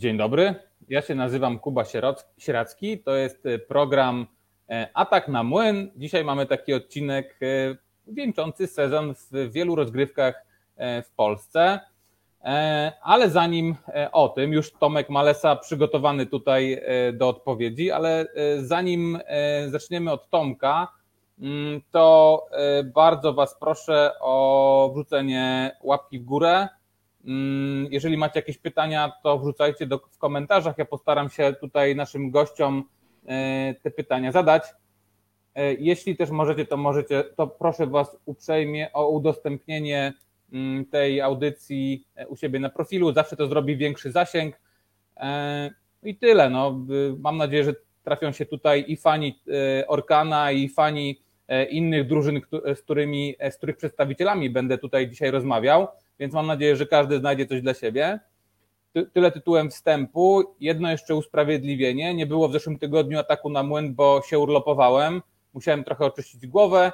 Dzień dobry, ja się nazywam Kuba Sieracki, to jest e, program e, Atak na Młyn. Dzisiaj mamy taki odcinek e, wieńczący sezon w wielu rozgrywkach w Polsce. Ale zanim o tym, już Tomek Malesa przygotowany tutaj do odpowiedzi, ale zanim zaczniemy od Tomka, mm, to bardzo Was proszę o wrzucenie łapki w górę jeżeli macie jakieś pytania, to wrzucajcie do, w komentarzach. Ja postaram się tutaj naszym gościom e, te pytania zadać. E, jeśli też możecie, to możecie, to proszę Was uprzejmie o udostępnienie mm, tej audycji e, u siebie na profilu. Zawsze to zrobi większy zasięg. I tyle. No, mam nadzieję, że trafią się tutaj i fani Orkana, i fani innych drużyn, z którymi, z których przedstawicielami będę tutaj dzisiaj rozmawiał więc mam nadzieję, że każdy znajdzie coś dla siebie. Tyle tytułem wstępu. Jedno jeszcze usprawiedliwienie. Nie było w zeszłym tygodniu ataku na młyn, bo się urlopowałem. Musiałem trochę oczyścić głowę,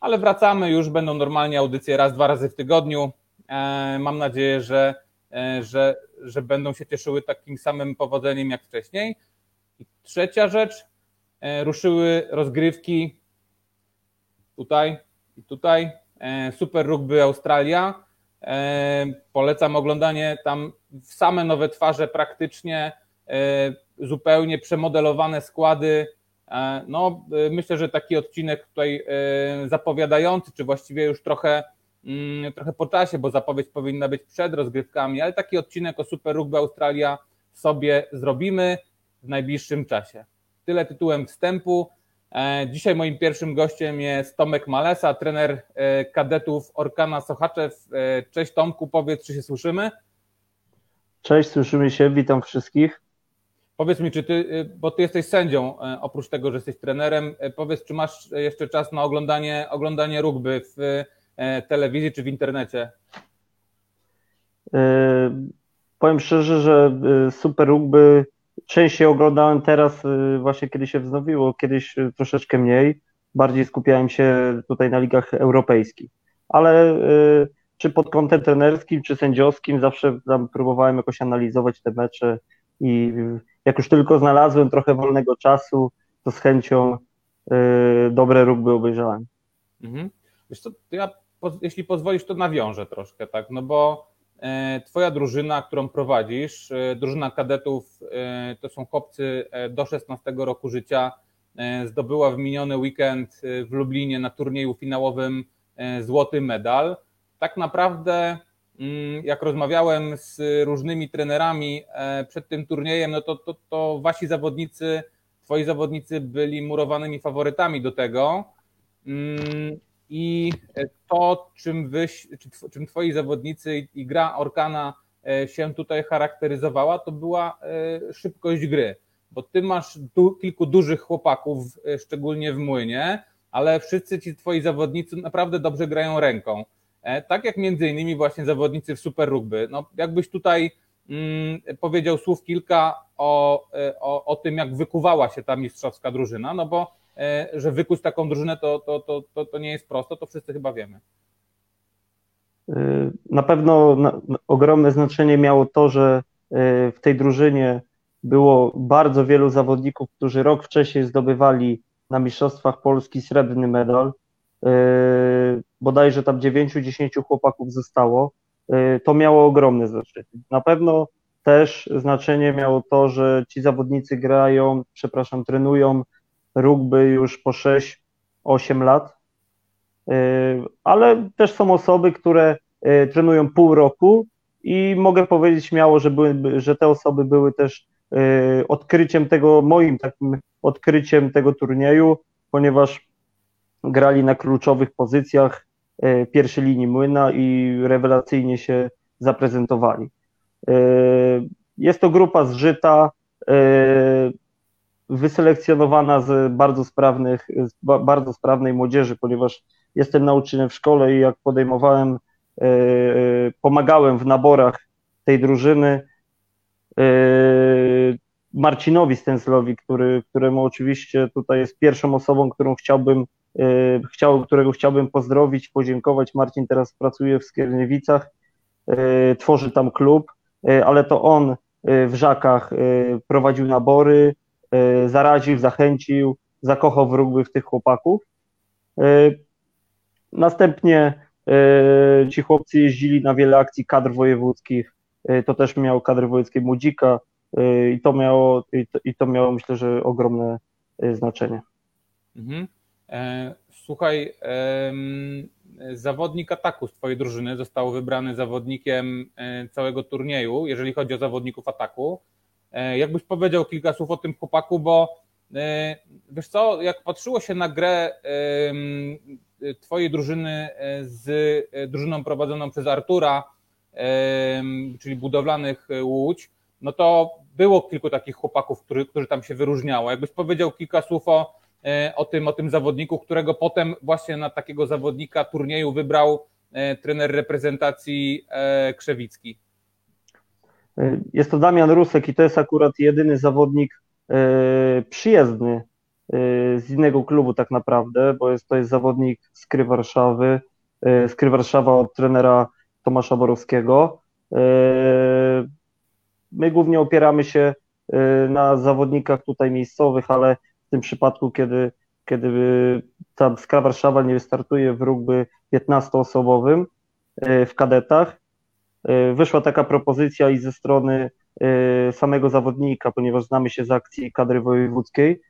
ale wracamy już. Będą normalnie audycje raz, dwa razy w tygodniu. E, mam nadzieję, że, e, że, że będą się cieszyły takim samym powodzeniem jak wcześniej. I trzecia rzecz. E, ruszyły rozgrywki tutaj i tutaj. Super Rugby Australia polecam oglądanie tam same nowe twarze praktycznie, e, zupełnie przemodelowane składy. E, no, myślę, że taki odcinek tutaj zapowiadający, czy właściwie już trochę, mm, trochę po czasie, bo zapowiedź powinna być przed rozgrywkami, ale taki odcinek o Super Rugby Australia sobie zrobimy w najbliższym czasie. Tyle tytułem wstępu. E, dzisiaj moim pierwszym gościem jest Tomek Malesa, trener e, kadetów Orkana Sochaczew. E, cześć Tomku, powiedz, czy się słyszymy? Cześć, słyszymy się, witam wszystkich. Powiedz mi, czy ty, bo ty jesteś sędzią, oprócz tego, że jesteś trenerem, powiedz, czy masz jeszcze czas na oglądanie, oglądanie rugby w telewizji czy w internecie? Powiem szczerze, że Super Rugby częściej oglądałem teraz, y, właśnie kiedy się wznowiło, kiedyś y, troszeczkę mniej. Bardziej skupiałem się tutaj na ligach europejskich. Ale y, czy pod kątem trenerskim, czy sędziowskim, zawsze tam próbowałem jakoś analizować te mecze i jak już tylko znalazłem trochę wolnego czasu, to z chęcią dobre rugby obejrzałem. Mhm. Wiesz co, ja, jeśli pozwolisz, to nawiążę troszkę, tak, no bo twoja drużyna, którą prowadzisz, e, drużyna kadetów, e, to są chłopcy do 16 roku życia, zdobyła w miniony weekend w Lublinie na turnieju finałowym złoty medal. Tak naprawdę, mm, jak rozmawiałem z różnymi trenerami przed tym turniejem, no to, to, to wasi zawodnicy, twoi zawodnicy byli murowanymi faworytami do tego. I to, czym, wy, czym twoi zawodnicy i gra Orkana e, się tutaj charakteryzowała, to była e, szybkość gry, bo ty masz du, kilku dużych chłopaków, e, szczególnie w młynie, ale wszyscy ci twoi zawodnicy naprawdę dobrze grają ręką. Tak jak między innymi właśnie zawodnicy w Super Rugby. No, jakbyś tutaj mm, powiedział słów kilka o, o, o tym, jak wykuwała się ta mistrzowska drużyna, no bo że wykuć taką drużynę to, to, to, to, to nie jest prosto, to wszyscy chyba wiemy. E, na pewno ogromne znaczenie miało to, że e, w tej drużynie było bardzo wielu zawodników, którzy rok wcześniej zdobywali na Mistrzostwach Polski srebrny medal. Bodajże tam 9-10 chłopaków zostało. To miało ogromne znaczenie. Na pewno też znaczenie miało to, że ci zawodnicy grają, przepraszam, trenują rugby już po 6-8 lat, y, ale też są osoby, które y, trenują pół roku i mogę powiedzieć śmiało, że, były, że te osoby były też y, odkryciem tego, moim takim odkryciem tego turnieju, ponieważ grali na kluczowych pozycjach pierwszej linii młyna i rewelacyjnie się zaprezentowali. Jest to grupa zżyta, wyselekcjonowana z bardzo sprawnych, z bardzo sprawnej młodzieży, ponieważ jestem nauczycielem w szkole i jak podejmowałem, e, e, pomagałem w naborach tej drużyny e, Marcinowi Stenslowi, który, któremu oczywiście tutaj jest pierwszą osobą, którą chciałbym, chciał, którego chciałbym pozdrowić, podziękować. Marcin teraz pracuje w Skierniewicach, tworzy tam klub, ale to on w Żakach prowadził nabory, zaraził, zachęcił, zakochał w rugby w tych chłopaków. Następnie ci chłopcy jeździli na wiele akcji kadr wojewódzkich, to też miał kadr wojewódzkiej Młodzika i to miało, i to, i to miało myślę, że ogromne znaczenie. Mhm. E, słuchaj, zawodnik ataku z Twojej drużyny został wybrany zawodnikiem e, całego turnieju, jeżeli chodzi o zawodników ataku. E, jakbyś powiedział kilka słów o tym chłopaku, bo wiesz co, jak patrzyło się na grę Twojej drużyny z drużyną prowadzoną przez Artura, czyli budowlanych Łódź, no to było kilku takich chłopaków, którzy, tam się wyróżniało. Jakbyś powiedział kilka słów o, e, o, tym, o tym zawodniku, którego potem właśnie na takiego zawodnika turnieju wybrał e, trener reprezentacji e, Krzewicki. Jest to Damian Rusek i to jest akurat jedyny zawodnik przyjezdny z innego klubu tak naprawdę, bo jest, to jest zawodnik z Kry Warszawy, z Kry Warszawa od trenera Tomasza Borowskiego. My głównie opieramy się y, na zawodnikach tutaj miejscowych, ale w tym przypadku, kiedy, kiedy ta Skra Warszawa nie wystartuje w rugby 15-osobowym y, w kadetach, y, wyszła taka propozycja i ze strony samego zawodnika, ponieważ znamy się z akcji kadry wojewódzkiej,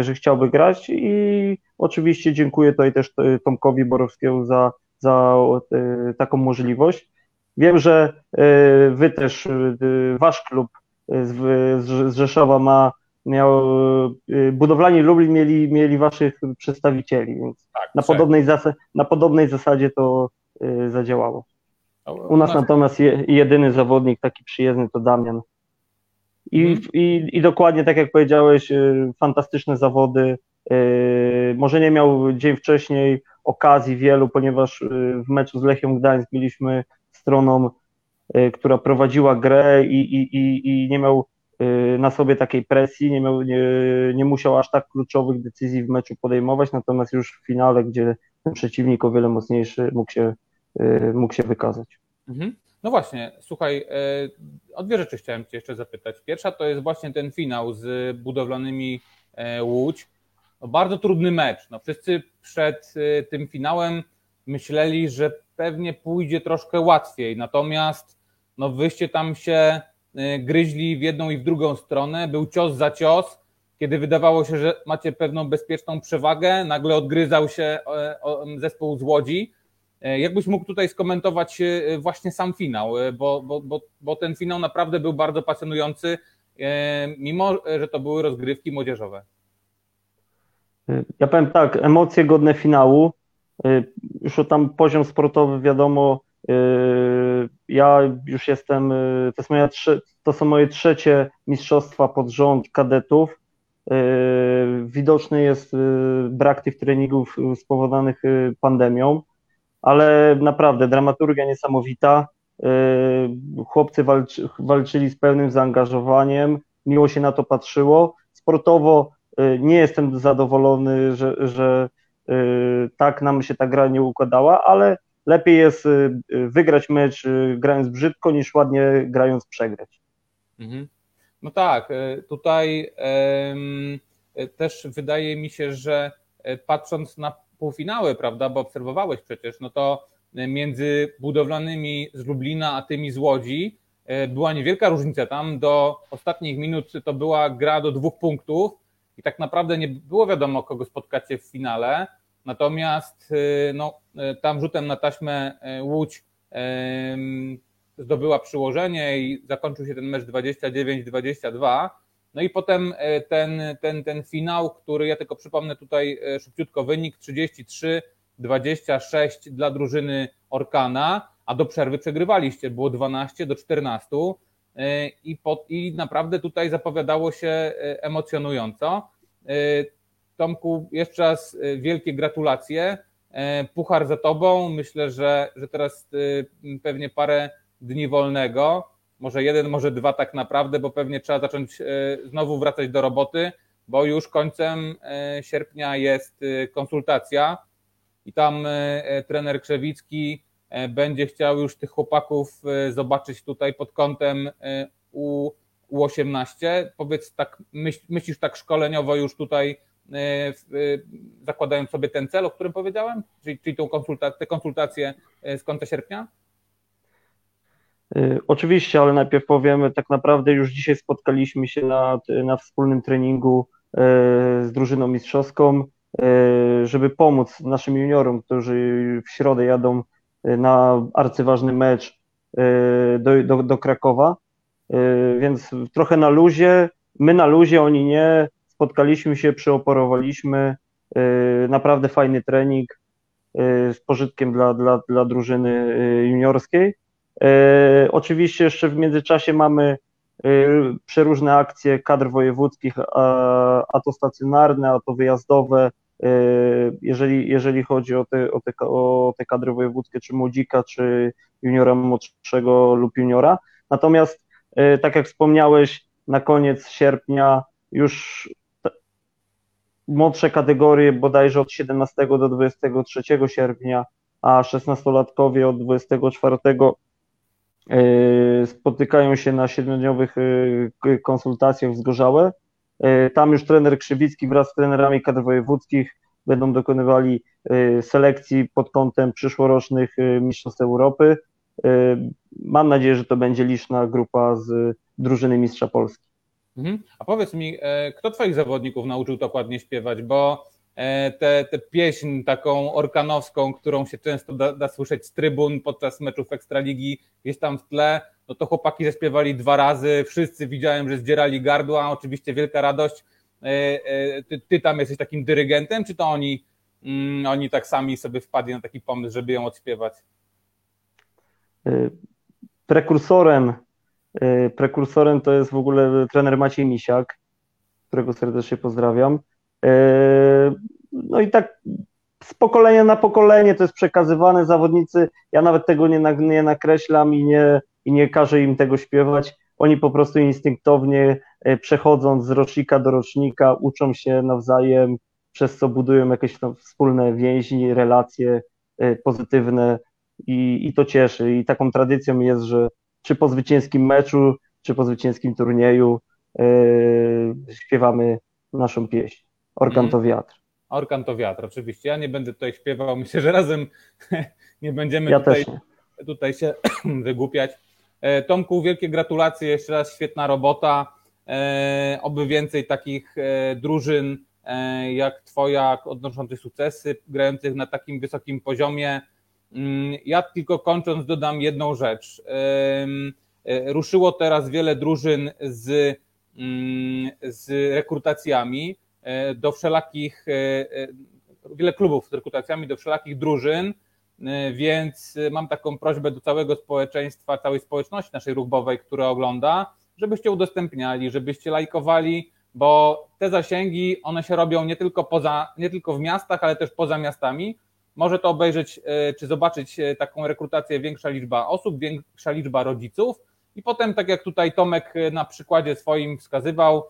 że chciałby grać i oczywiście dziękuję tutaj też Tomkowi Borowskiemu za, za taką możliwość. Wiem, że wy też, wasz klub z Rzeszowa ma, miał, budowlani Lublin mieli, mieli waszych przedstawicieli, więc tak, na, podobnej zas- na podobnej zasadzie to zadziałało. U nas natomiast jedyny zawodnik taki przyjezdny to Damian. I, hmm. i, I dokładnie tak jak powiedziałeś, fantastyczne zawody. Może nie miał dzień wcześniej okazji wielu, ponieważ w meczu z Lechią Gdańsk mieliśmy stroną, y, która prowadziła grę i, i, i, nie miał y, na sobie takiej presji, nie, miał, nie, nie musiał aż tak kluczowych decyzji w meczu podejmować, natomiast już w finale, gdzie ten przeciwnik o wiele mocniejszy mógł się, y, mógł się wykazać. Mhm. No właśnie, słuchaj, o dwie rzeczy chciałem Cię jeszcze zapytać. Pierwsza to jest właśnie ten finał z budowlanymi e, Łódź. No bardzo trudny mecz. No wszyscy przed tym finałem myśleli, że pewnie pójdzie troszkę łatwiej. Natomiast no, wyście tam się y, gryźli w jedną i w drugą stronę. Był cios za cios. Kiedy wydawało się, że macie pewną bezpieczną przewagę, nagle odgryzał się e, zespół z Łodzi. E, jakbyś mógł tutaj skomentować e, właśnie sam finał, bo, bo, bo, bo ten finał naprawdę był bardzo pasjonujący, mimo że to były rozgrywki młodzieżowe. Ja powiem tak, emocje godne finału. Już tam poziom sportowy, wiadomo, ja już jestem, to, jest to są moje trzecie mistrzostwa pod rząd kadetów. Widoczny jest brak tych treningów spowodowanych pandemią, ale naprawdę dramaturgia niesamowita. Chłopcy walczy, walczyli z pełnym zaangażowaniem, miło się na to patrzyło. Sportowo nie jestem zadowolony, że, że Y, tak nam się ta gra nie układała, ale lepiej jest y, wygrać mecz y, grając brzydko, niż ładnie grając przegrać. Mhm. No tak, tutaj też wydaje mi się, że patrząc na półfinały, prawda, bo obserwowałeś przecież, no to między budowlanymi z Lublina a tymi z Łodzi była niewielka różnica. Tam do ostatnich minut to była gra do dwóch punktów, i tak naprawdę nie było wiadomo, kogo spotkacie w finale. Natomiast y, no, tam rzutem na taśmę Łódź zdobyła przyłożenie i zakończył się ten mecz 29-22. No i potem ten, ten, ten finał, który ja tylko przypomnę tutaj szybciutko wynik 33-26 dla drużyny Orkana, a do przerwy przegrywaliście, było 12 do 14 i, pod, i naprawdę tutaj zapowiadało się e, emocjonująco. E, Tomku, jeszcze raz e, wielkie gratulacje. Puchar za tobą. Myślę, że, że teraz pewnie parę dni wolnego, może jeden, może dwa tak naprawdę, bo pewnie trzeba zacząć znowu wracać do roboty, bo już końcem sierpnia jest konsultacja i tam trener Krzewicki E, będzie chciał już tych chłopaków e, zobaczyć tutaj pod kątem e, U18. Powiedz tak, myślisz tak szkoleniowo już tutaj, zakładając sobie ten cel, o którym powiedziałem, czyli, czyli tą te konsultacje z końca sierpnia? Oczywiście, ale najpierw powiemy, tak naprawdę już dzisiaj spotkaliśmy się na, na wspólnym treningu z drużyną mistrzowską. E, żeby pomóc naszym juniorom, którzy w środę jadą na arcyważny mecz do, do, do Krakowa. Więc trochę na luzie, my na luzie, oni nie. Spotkaliśmy się, przyoporowaliśmy. Naprawdę fajny trening z pożytkiem dla, dla, dla drużyny juniorskiej. Oczywiście jeszcze w międzyczasie mamy przeróżne akcje kadr wojewódzkich, a, to stacjonarne, a to wyjazdowe, E, jeżeli, jeżeli chodzi o te, o, te, o te kadry wojewódzkie, czy młodzika, czy juniora młodszego lub juniora. Natomiast, e, tak jak wspomniałeś, na koniec sierpnia już młodsze kategorie bodajże od 17 do 23 sierpnia, a 16-latkowie od 24 e, spotykają się na siedmiodniowych konsultacjach w Zgorzałe E, tam już trener Krzywicki wraz z trenerami kadr wojewódzkich będą dokonywali e, selekcji pod kątem przyszłorocznych e, Mistrzostw Europy. Mam nadzieję, że to będzie liczna grupa z drużyny Mistrza Polski. Mhm. A powiedz mi, kto Twoich zawodników nauczył dokładnie śpiewać? Bo tę te, te pieśń taką orkanowską, którą się często da, da, słyszeć z trybun podczas meczów Ekstraligi, jest tam w tle, no to chłopaki zaśpiewali dwa razy, wszyscy widziałem, że zdzierali gardła, oczywiście wielka radość. E, e, ty, ty tam jesteś takim dyrygentem, czy to oni, mm, oni tak sami sobie wpadli na taki pomysł, żeby ją odśpiewać? E, prekursorem, prekursorem to jest w ogóle trener Maciej Misiak, którego serdecznie pozdrawiam. No i tak z pokolenia na pokolenie to jest przekazywane, zawodnicy, ja nawet tego nie, nie nakreślam i nie, i nie każę im tego śpiewać. Oni po prostu instynktownie e, przechodząc z rocznika do rocznika uczą się nawzajem, przez co budują jakieś wspólne więzi, relacje e, pozytywne i, i to cieszy. I taką tradycją jest, że czy po zwycięskim meczu, czy po zwycięskim turnieju yy, śpiewamy naszą pieśń. Orkan to mhm. wiatr. Orkan to wiatr, oczywiście. Ja nie będę tutaj śpiewał, myślę, że razem nie będziemy ja tutaj, nie. tutaj się wygłupiać. E, Tomku, wielkie gratulacje, jeszcze raz świetna robota. E, oby więcej takich e, drużyn jak Twoja, odnoszących sukcesy, grających na takim wysokim poziomie. Mm, ja tylko kończąc dodam jedną rzecz. Ruszyło teraz wiele drużyn z, mm, z rekrutacjami do wszelakich, wiele klubów z rekrutacjami do wszelakich drużyn E, więc e, mam taką prośbę do całego społeczeństwa, całej społeczności naszej rugbowej, która ogląda, żebyście udostępniali, żebyście lajkowali, bo te zasięgi, one się robią nie tylko, poza, nie tylko w miastach, ale też poza miastami. Może to obejrzeć e, czy zobaczyć taką rekrutację większa liczba osób, większa liczba rodziców i potem, tak jak tutaj Tomek na przykładzie swoim wskazywał,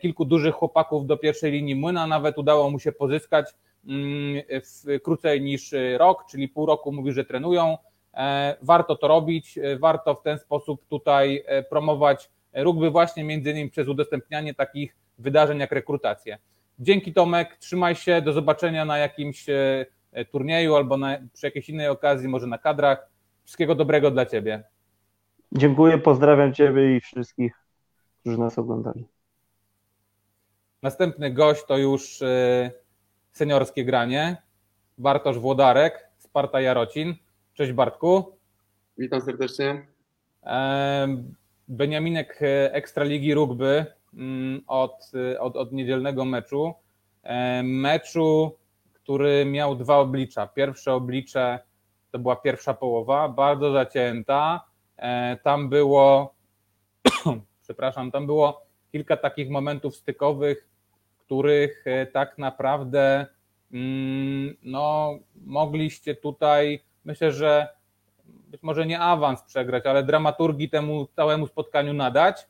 kilku dużych chłopaków do pierwszej linii młyna nawet udało mu się pozyskać Mm, w krócej niż rok, czyli pół roku mówi, że trenują. E, warto to robić, e, warto w ten sposób tutaj e, promować rugby właśnie między innymi przez udostępnianie takich wydarzeń jak rekrutacje. Dzięki Tomek, trzymaj się, do zobaczenia na jakimś turnieju albo na, przy jakiejś innej okazji, może na kadrach. Wszystkiego dobrego dla Ciebie. Dziękuję, pozdrawiam Ciebie i wszystkich, którzy nas oglądali. Następny gość to już seniorskie granie. Bartosz Włodarek, Sparta Jarocin. Cześć Bartku. Witam serdecznie. Beniaminek e, Ekstraligi Rugby mm, od, e, od, od niedzielnego meczu. Meczu, który miał dwa oblicza. Pierwsze oblicze to była pierwsza połowa, bardzo zacięta. E, tam było, przepraszam, tam było kilka takich momentów stykowych, których e, tak naprawdę mm, no, mogliście tutaj, myślę, że być może nie awans przegrać, ale dramaturgii temu całemu spotkaniu nadać.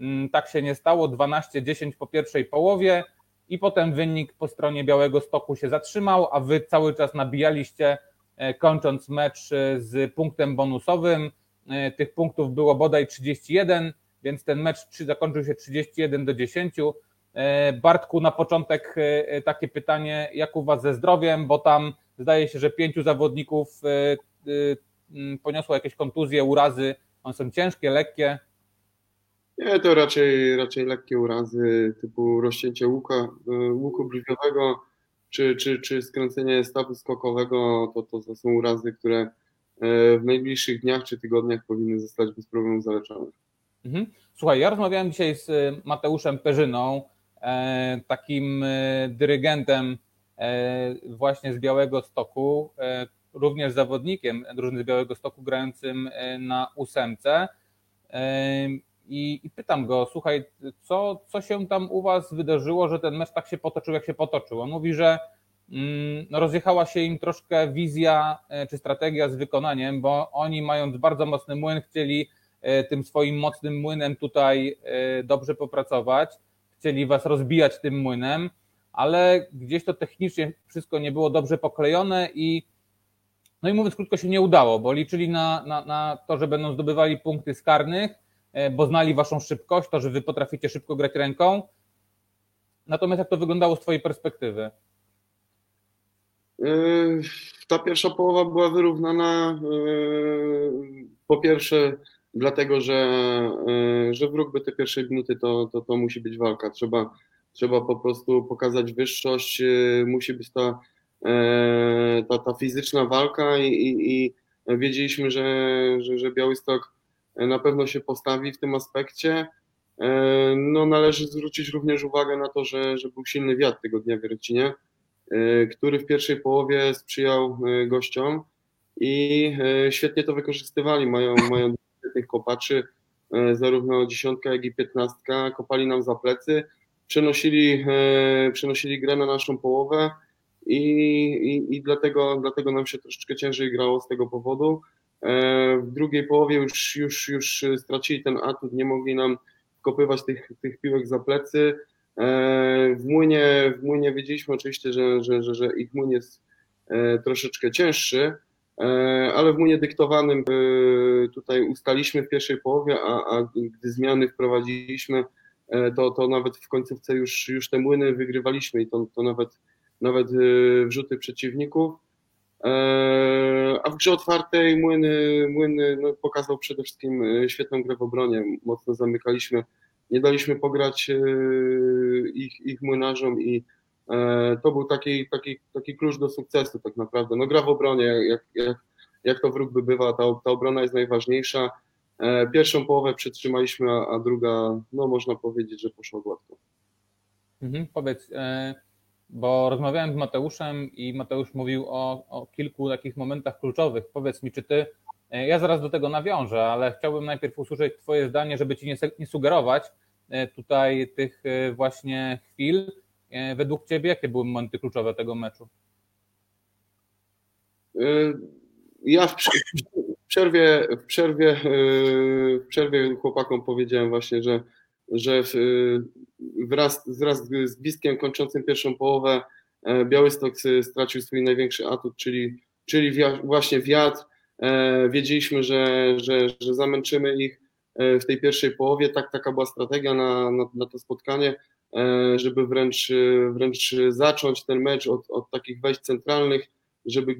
Mm, tak się nie stało, 12-10 po pierwszej połowie i potem wynik po stronie Białego Stoku się zatrzymał, a wy cały czas nabijaliście, e, kończąc mecz z punktem bonusowym. Tych punktów było bodaj 31 więc ten mecz zakończył się 31 do 10. Bartku, na początek takie pytanie, jak u Was ze zdrowiem, bo tam zdaje się, że pięciu zawodników poniosło jakieś kontuzje, urazy, one są ciężkie, lekkie. Nie, to raczej, raczej lekkie urazy typu rozcięcie łuka, łuku brwiowego, czy, czy, czy skręcenie stawu skokowego, to, to, są urazy, które e, w najbliższych dniach czy tygodniach powinny zostać bez problemu zaleczone. Mhm. Słuchaj, ja rozmawiałem dzisiaj z e, Mateuszem Perzyną, e, takim dyrygentem właśnie z Białego Stoku, również zawodnikiem drużyny z Białego Stoku grającym na ósemce. I, I, pytam go, słuchaj, co, co się tam u was wydarzyło, że ten mecz tak się potoczył, jak się potoczył? On mówi, że no, rozjechała się im troszkę wizja e, czy strategia z wykonaniem, bo oni mając bardzo mocny młyn, chcieli e, tym swoim mocnym młynem tutaj e, dobrze popracować, chcieli was rozbijać tym młynem, ale gdzieś to technicznie wszystko nie było dobrze poklejone i no i mówiąc krótko się nie udało, bo liczyli na, na, na to, że będą zdobywali punkty z karnych, bo znali waszą szybkość, to, że wy potraficie szybko grać ręką. Natomiast jak to wyglądało z twojej perspektywy? E, ta pierwsza połowa była wyrównana e, po pierwsze dlatego, że, że w rugby te pierwsze minuty to, to, to musi być walka. Trzeba, trzeba po prostu pokazać wyższość, musi być ta, ta, ta fizyczna walka i, i, i wiedzieliśmy, że, że, że Białystok na pewno się postawi w tym aspekcie. No, należy zwrócić również uwagę na to, że, że był silny wiatr tego dnia w Wiercinie, e, który w pierwszej połowie sprzyjał e, gościom i świetnie to wykorzystywali. Mają, mają świetnych kopaczy, zarówno dziesiątka, jak i piętnastka, kopali nam za plecy, przenosili, przenosili grę na naszą połowę i, i, i dlatego, dlatego nam się troszeczkę ciężej grało z tego powodu. W drugiej połowie już, już, już stracili ten atut, nie mogli nam kopywać tych, tych piłek za plecy. E, w młynie, w młynie wiedzieliśmy oczywiście, że, że, że, że ich młyn jest e, troszeczkę cięższy, ale w młynie dyktowanym tutaj ustaliśmy w pierwszej połowie, a, a gdy zmiany wprowadziliśmy, to, to nawet w końcówce już, już te młyny wygrywaliśmy i to, to nawet, nawet wrzuty przeciwników. E, a w grze otwartej Młyny, Młyny no, pokazał przede wszystkim e, świetną grę w obronie. Mocno zamykaliśmy, nie daliśmy pograć e, ich, ich młynarzom i to był taki, taki, taki klucz do sukcesu tak naprawdę. No gra w obronie, jak, jak, jak to w rugby bywa, ta, ta obrona jest najważniejsza. Pierwszą połowę przetrzymaliśmy, a, a druga, no można powiedzieć, że poszła gładko. Mhm, powiedz, bo rozmawiałem z Mateuszem i Mateusz mówił o, o, kilku takich momentach kluczowych. Powiedz mi, czy ty, e, ja zaraz do tego nawiążę, ale chciałbym najpierw usłyszeć Twoje zdanie, żeby Ci nie, sugerować e, tutaj tych e, właśnie chwil. Według Ciebie, jakie były momenty kluczowe tego meczu? Ja w przerwie, w przerwie, w przerwie chłopakom powiedziałem właśnie, że że wraz, wraz z Biskiem kończącym pierwszą połowę e, Białystok stracił swój największy atut, czyli, czyli właśnie wiatr. E, wiedzieliśmy, że, że, że zamęczymy ich e, w tej pierwszej połowie. Tak, taka była strategia na, na, na to spotkanie, żeby wręcz, wręcz zacząć ten mecz od, od takich wejść centralnych, żeby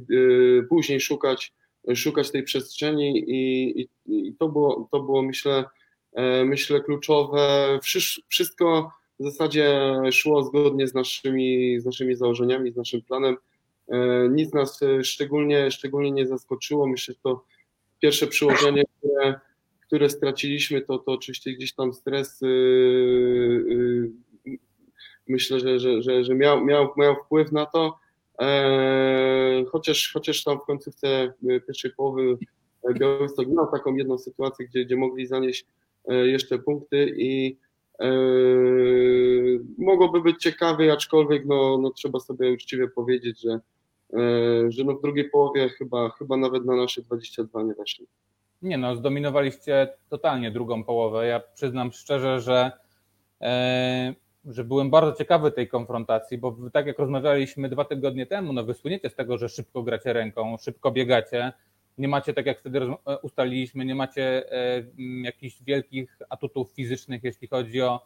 później szukać, szukać tej przestrzeni i, i, i to, było, to było myślę E, myślę, kluczowe. Wszystko w zasadzie szło zgodnie z naszymi, z naszymi założeniami, z naszym planem. E, nic nas szczególnie, szczególnie nie zaskoczyło. Myślę, że to pierwsze przyłożenie, które, które straciliśmy, to, to oczywiście gdzieś tam stres. Y, myślę, że, że, że, że miał, miał, miał wpływ na to. E, chociaż, chociaż tam w końcówce pierwszej połowy Białystok miał taką jedną sytuację, gdzie, gdzie mogli zanieść E, jeszcze punkty i e, mogłoby być ciekawie, aczkolwiek no, no trzeba sobie uczciwie powiedzieć, że, e, że no w drugiej połowie chyba, chyba nawet na nasze 22 nie weszli. Nie no, zdominowaliście totalnie drugą połowę. Ja przyznam szczerze, że, e, że byłem bardzo ciekawy tej konfrontacji, bo tak jak rozmawialiśmy dwa tygodnie temu, no wysłuniecie z tego, że szybko gracie ręką, szybko biegacie, nie macie, tak jak wtedy ustaliliśmy, nie macie jakichś wielkich atutów fizycznych, jeśli chodzi o,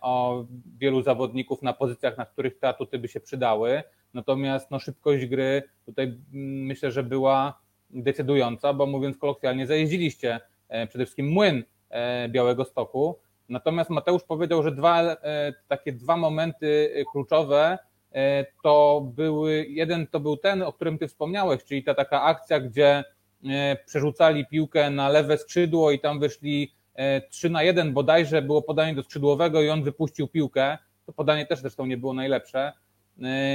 o wielu zawodników na pozycjach, na których te atuty by się przydały. Natomiast no, szybkość gry tutaj myślę, że była decydująca, bo mówiąc kolokwialnie, zajeździliście przede wszystkim młyn Białego Stoku. Natomiast Mateusz powiedział, że dwa takie dwa momenty kluczowe E, to były, jeden to był ten, o którym ty wspomniałeś, czyli ta taka akcja, gdzie e, przerzucali piłkę na lewe skrzydło i tam wyszli 3 e, na 1 bodajże, było podanie do skrzydłowego i on wypuścił piłkę. To podanie też zresztą nie było najlepsze.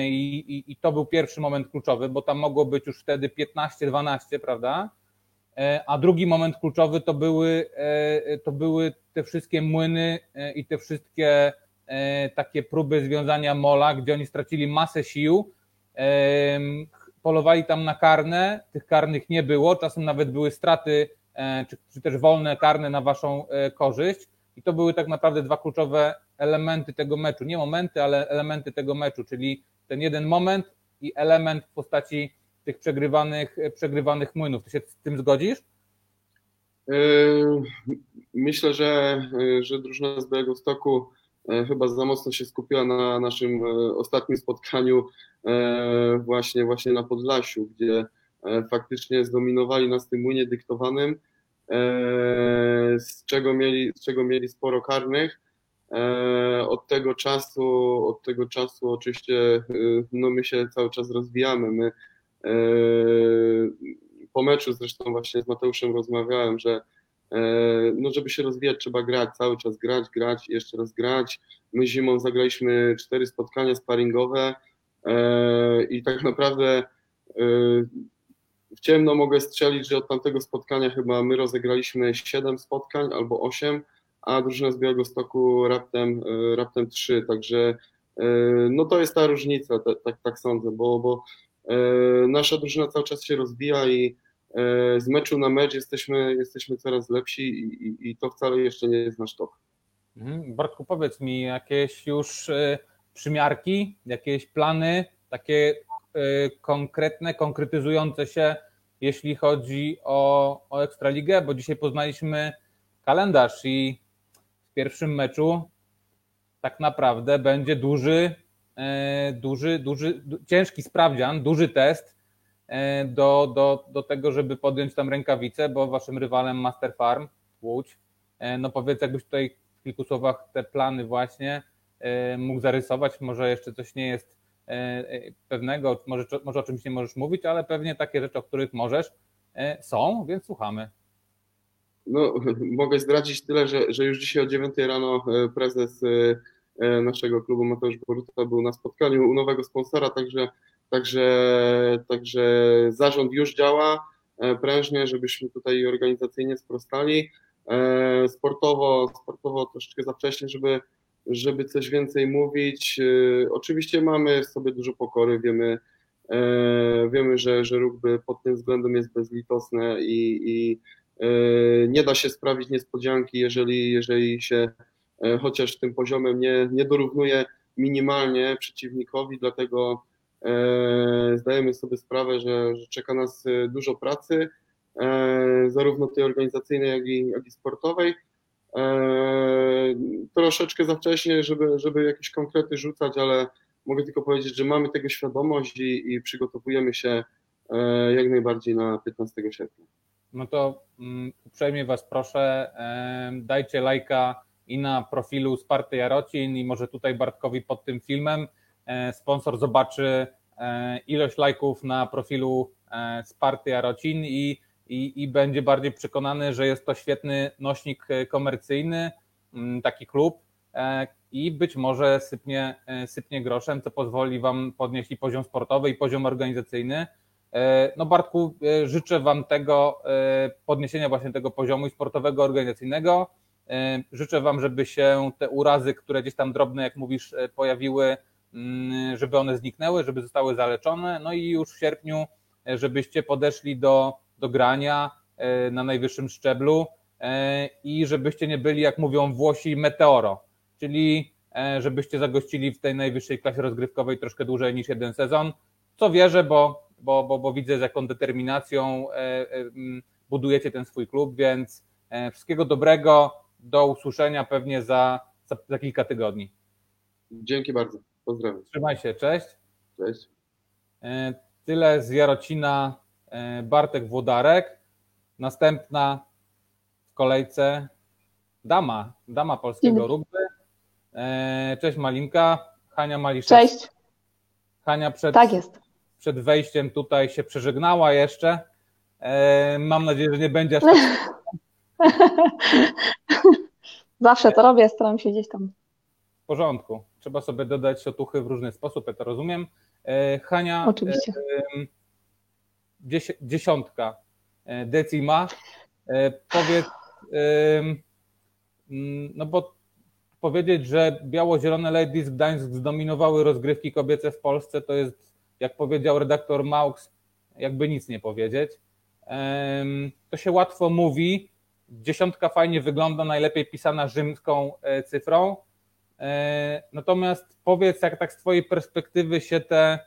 I, i, I, to był pierwszy moment kluczowy, bo tam mogło być już wtedy 15-12, prawda? A drugi moment kluczowy to były, to były te wszystkie młyny i te wszystkie E, takie próby związania mola, gdzie oni stracili masę sił, e, polowali tam na karne, tych karnych nie było, czasem nawet były straty, e, czy, czy też wolne karne na waszą korzyść i to były tak naprawdę dwa kluczowe elementy tego meczu, nie momenty, ale elementy tego meczu, czyli ten jeden moment i element w postaci tych przegrywanych, przegrywanych młynów. Ty się z tym zgodzisz? Myślę, że, że drużyna z Białego Stoku E, chyba za mocno się skupiła na naszym e, ostatnim spotkaniu e, właśnie, właśnie na Podlasiu, gdzie faktycznie zdominowali nas tym młynie dyktowanym, z czego mieli, z czego mieli sporo karnych. Od tego czasu, od tego czasu oczywiście no my się cały czas rozwijamy. My po meczu zresztą właśnie z Mateuszem rozmawiałem, że E, no żeby się rozwijać trzeba grać, cały czas grać, grać, jeszcze raz grać. My zimą zagraliśmy cztery spotkania sparingowe e, i tak naprawdę e, w ciemno mogę strzelić, że od tamtego spotkania chyba my rozegraliśmy siedem spotkań albo osiem, a drużyna z Białego Stoku raptem, raptem trzy, także no to jest ta różnica, tak, tak sądzę, bo, bo nasza drużyna cały czas się rozwija i E, z meczu na mecz jesteśmy, jesteśmy coraz lepsi i, i, i to wcale jeszcze nie jest nasz top. Mhm. Bartku, powiedz mi jakieś już e, przymiarki, jakieś plany, takie e, konkretne, konkretyzujące się, jeśli chodzi o, o Ekstraligę, bo dzisiaj poznaliśmy kalendarz i w pierwszym meczu tak naprawdę będzie duży, duży, duży, ciężki sprawdzian, duży test E, do, do, do tego, żeby podjąć tam rękawice, bo waszym rywalem Master Farm, Łódź, no powiedz jakbyś tutaj w kilku słowach te plany właśnie mógł zarysować, może jeszcze coś nie jest pewnego, może, może o czymś nie możesz mówić, ale pewnie takie rzeczy, o których możesz, są, więc słuchamy. No, mogę zdradzić tyle, że, że już dzisiaj o 9 rano prezes naszego klubu Mateusz Boruta był na spotkaniu u nowego sponsora, także Także, także zarząd już działa e, prężnie, żebyśmy tutaj organizacyjnie sprostali. E, sportowo, sportowo troszeczkę za wcześnie, żeby, żeby coś więcej mówić. E, oczywiście mamy w sobie dużo pokory, wiemy, wiemy że, że rugby pod tym względem jest bezlitosne i, i nie da się sprawić niespodzianki, jeżeli, jeżeli się chociaż tym poziomem nie, nie dorównuje minimalnie przeciwnikowi, dlatego E, zdajemy sobie sprawę, że, że czeka nas e, dużo pracy, e, zarówno tej organizacyjnej, jak i, jak i sportowej. Troszeczkę za wcześnie, żeby, żeby jakieś konkrety rzucać, ale mogę tylko powiedzieć, że mamy tego świadomość i, i przygotowujemy się jak najbardziej na 15 sierpnia. No to um, uprzejmie Was proszę, dajcie lajka i na profilu Sparty Jarocin i może tutaj Bartkowi pod tym filmem sponsor zobaczy ilość lajków na profilu Sparty Jarocin i, i, i będzie bardziej przekonany, że jest to świetny nośnik komercyjny, mm, taki klub i być może sypnie, sypnie groszem, co pozwoli Wam podnieść i poziom sportowy, i poziom organizacyjny. No Bartku, życzę Wam tego podniesienia właśnie tego poziomu sportowego, organizacyjnego. Życzę Wam, żeby się te urazy, które gdzieś tam drobne, jak mówisz, pojawiły, Mm, żeby one zniknęły, żeby zostały zaleczone, no i już w sierpniu, e, żebyście podeszli do, do grania e, na najwyższym szczeblu e, i żebyście nie byli, jak mówią Włosi, meteoro, czyli żebyście zagościli w tej najwyższej klasie rozgrywkowej troszkę dłużej niż jeden sezon, co wierzę, bo bo, bo, bo widzę, z jaką determinacją budujecie ten swój klub, więc wszystkiego dobrego, do usłyszenia pewnie za, za, za kilka tygodni. Dzięki bardzo, pozdrawiam. Trzymaj się, cześć. Cześć. Tyle z Jarocina Bartek Włodarek. Następna w kolejce dama, dama polskiego rugby. E, cześć Malinka, Hania Maliszewska. Cześć. Hania przed, tak jest. przed wejściem tutaj się przeżegnała jeszcze. E, mam nadzieję, że nie będzie aż tak... Zawsze to robię, staram się gdzieś tam. W porządku. Trzeba sobie dodać otuchy w różny sposób, ja to rozumiem. E, Hania, Oczywiście. Dziesiątka decima. Powiedz, no bo powiedzieć, że biało-zielone Ladies Gdańsk zdominowały rozgrywki kobiece w Polsce, to jest, jak powiedział redaktor Maux, jakby nic nie powiedzieć. To się łatwo mówi. Dziesiątka fajnie wygląda, najlepiej pisana rzymską e, cyfrą. E, natomiast powiedz, jak tak z Twojej perspektywy się te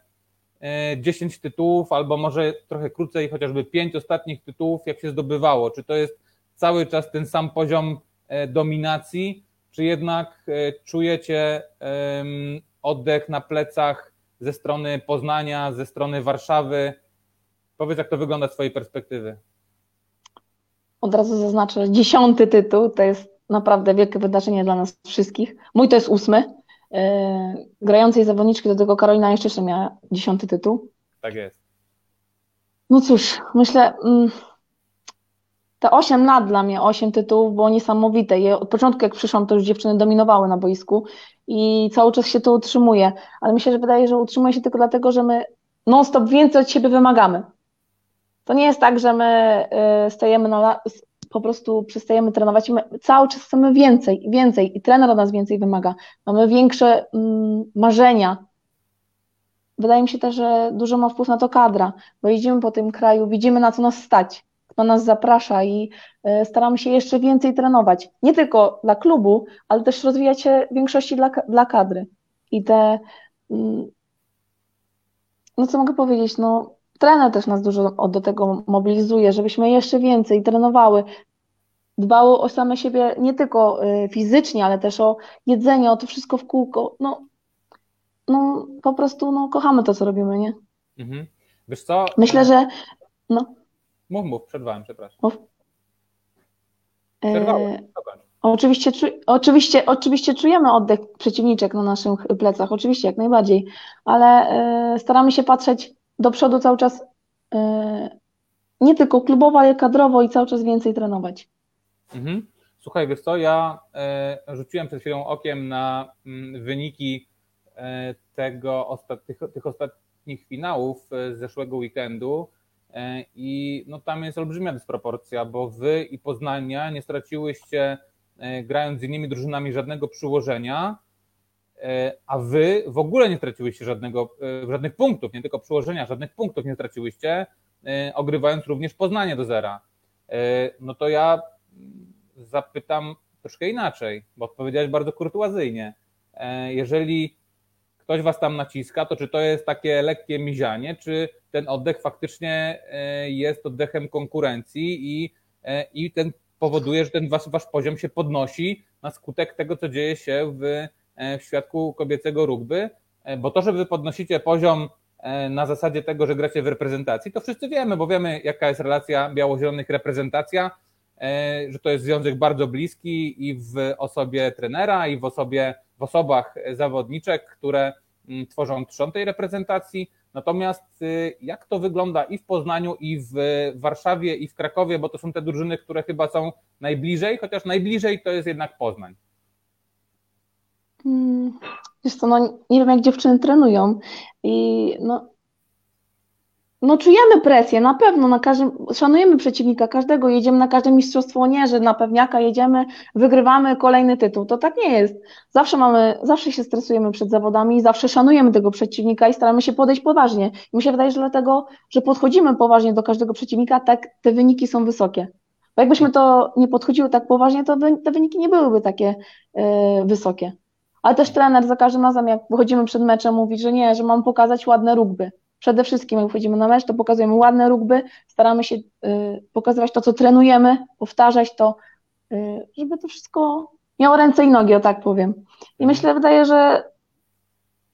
10 e, tytułów, albo może trochę krócej, chociażby 5 ostatnich tytułów, jak się zdobywało? Czy to jest cały czas ten sam poziom dominacji, czy jednak e, czujecie oddech na plecach ze strony Poznania, ze strony Warszawy? Powiedz, jak to wygląda z Twojej perspektywy. Od razu zaznaczę, dziesiąty tytuł to jest naprawdę wielkie wydarzenie dla nas wszystkich. Mój to jest ósmy. E, grającej zawodniczki do tego Karolina jeszcze miała dziesiąty tytuł. Tak jest. No cóż, myślę, mm, te 8 lat dla mnie, 8 tytułów było niesamowite. Od początku, jak przyszłam, to już dziewczyny dominowały na boisku i cały czas się to utrzymuje. Ale myślę, że wydaje, że utrzymuje się tylko dlatego, że my non-stop więcej od siebie wymagamy. To nie jest tak, że my y, stajemy na, po prostu przestajemy trenować. Cały czas chcemy więcej, więcej i trener od nas więcej wymaga. Mamy większe mm, marzenia. Wydaje mi się też, że dużo ma wpływ na to kadra, bo jeździmy po tym kraju, widzimy na co nas stać kto nas zaprasza i e, staramy się jeszcze więcej trenować. Nie tylko dla klubu, ale też rozwijać się w większości dla, dla kadry. I te, mm, no co mogę powiedzieć, no trener też nas dużo do tego mobilizuje, żebyśmy jeszcze więcej trenowały, dbały o same siebie nie tylko e, fizycznie, ale też o jedzenie, o to wszystko w kółko. No, no po prostu no, kochamy to, co robimy, nie? Mhm. Wiesz co? Myślę, że no. Mów, mów, przerwałem, przepraszam. Mów. Przerwałem, e... Oczywiście, oczywiście, oczywiście czujemy oddech przeciwniczek na naszych plecach, oczywiście, jak najbardziej, ale e, staramy się patrzeć do przodu cały czas e, nie tylko klubowo, ale kadrowo i cały czas więcej trenować. Mhm. Słuchaj, wiesz co, ja e, rzuciłem przed chwilą okiem na mm, wyniki e, tego, tych, tych ostatnich finałów z zeszłego weekendu I no, tam jest olbrzymia dysproporcja, bo wy i Poznania nie straciłyście, grając z innymi drużynami, żadnego przyłożenia, a wy w ogóle nie straciłyście żadnego, żadnych punktów, nie tylko przyłożenia, żadnych punktów nie straciłyście, ogrywając również Poznanie do zera. No to ja zapytam troszkę inaczej, bo odpowiedziałeś bardzo kurtuazyjnie. Jeżeli ktoś was tam naciska, to czy to jest takie lekkie mizianie, czy ten oddech faktycznie e, jest oddechem konkurencji i, e, i ten powoduje, że ten wasz, poziom się podnosi na skutek tego, co dzieje się w, e, w świadku kobiecego rugby, bo to, że wy podnosicie poziom na zasadzie tego, że gracie w reprezentacji, to wszyscy wiemy, bo wiemy, jaka jest relacja biało-zielonych reprezentacja, że to jest związek bardzo bliski i w osobie trenera, i w osobie w osobach zawodniczek, które mm, tworzą trzon tej reprezentacji. Natomiast y, jak to wygląda i w Poznaniu, i w Warszawie, i w Krakowie, bo to są te drużyny, które chyba są najbliżej, chociaż najbliżej to jest jednak Poznań. Hmm, wiesz co, no nie wiem jak dziewczyny trenują i no no czujemy presję, na pewno, na każdym, szanujemy przeciwnika każdego, jedziemy na każde mistrzostwo, nie, że na pewniaka jedziemy, wygrywamy kolejny tytuł, to tak nie jest. Zawsze mamy, zawsze się stresujemy przed zawodami, zawsze szanujemy tego przeciwnika i staramy się podejść poważnie. I mi się wydaje, że dlatego, że podchodzimy poważnie do każdego przeciwnika, tak te wyniki są wysokie. Bo jakbyśmy to nie podchodziły tak poważnie, to te wyniki nie byłyby takie yy, wysokie. Ale też trener za każdym razem, jak wychodzimy przed meczem, mówi, że nie, że mam pokazać ładne rugby Przede wszystkim, jak wchodzimy na mecz, to pokazujemy ładne rugby, staramy się y, pokazywać to, co trenujemy, powtarzać to, y, żeby to wszystko miało ręce i nogi, o tak powiem. I Mhm. myślę, wydaje, że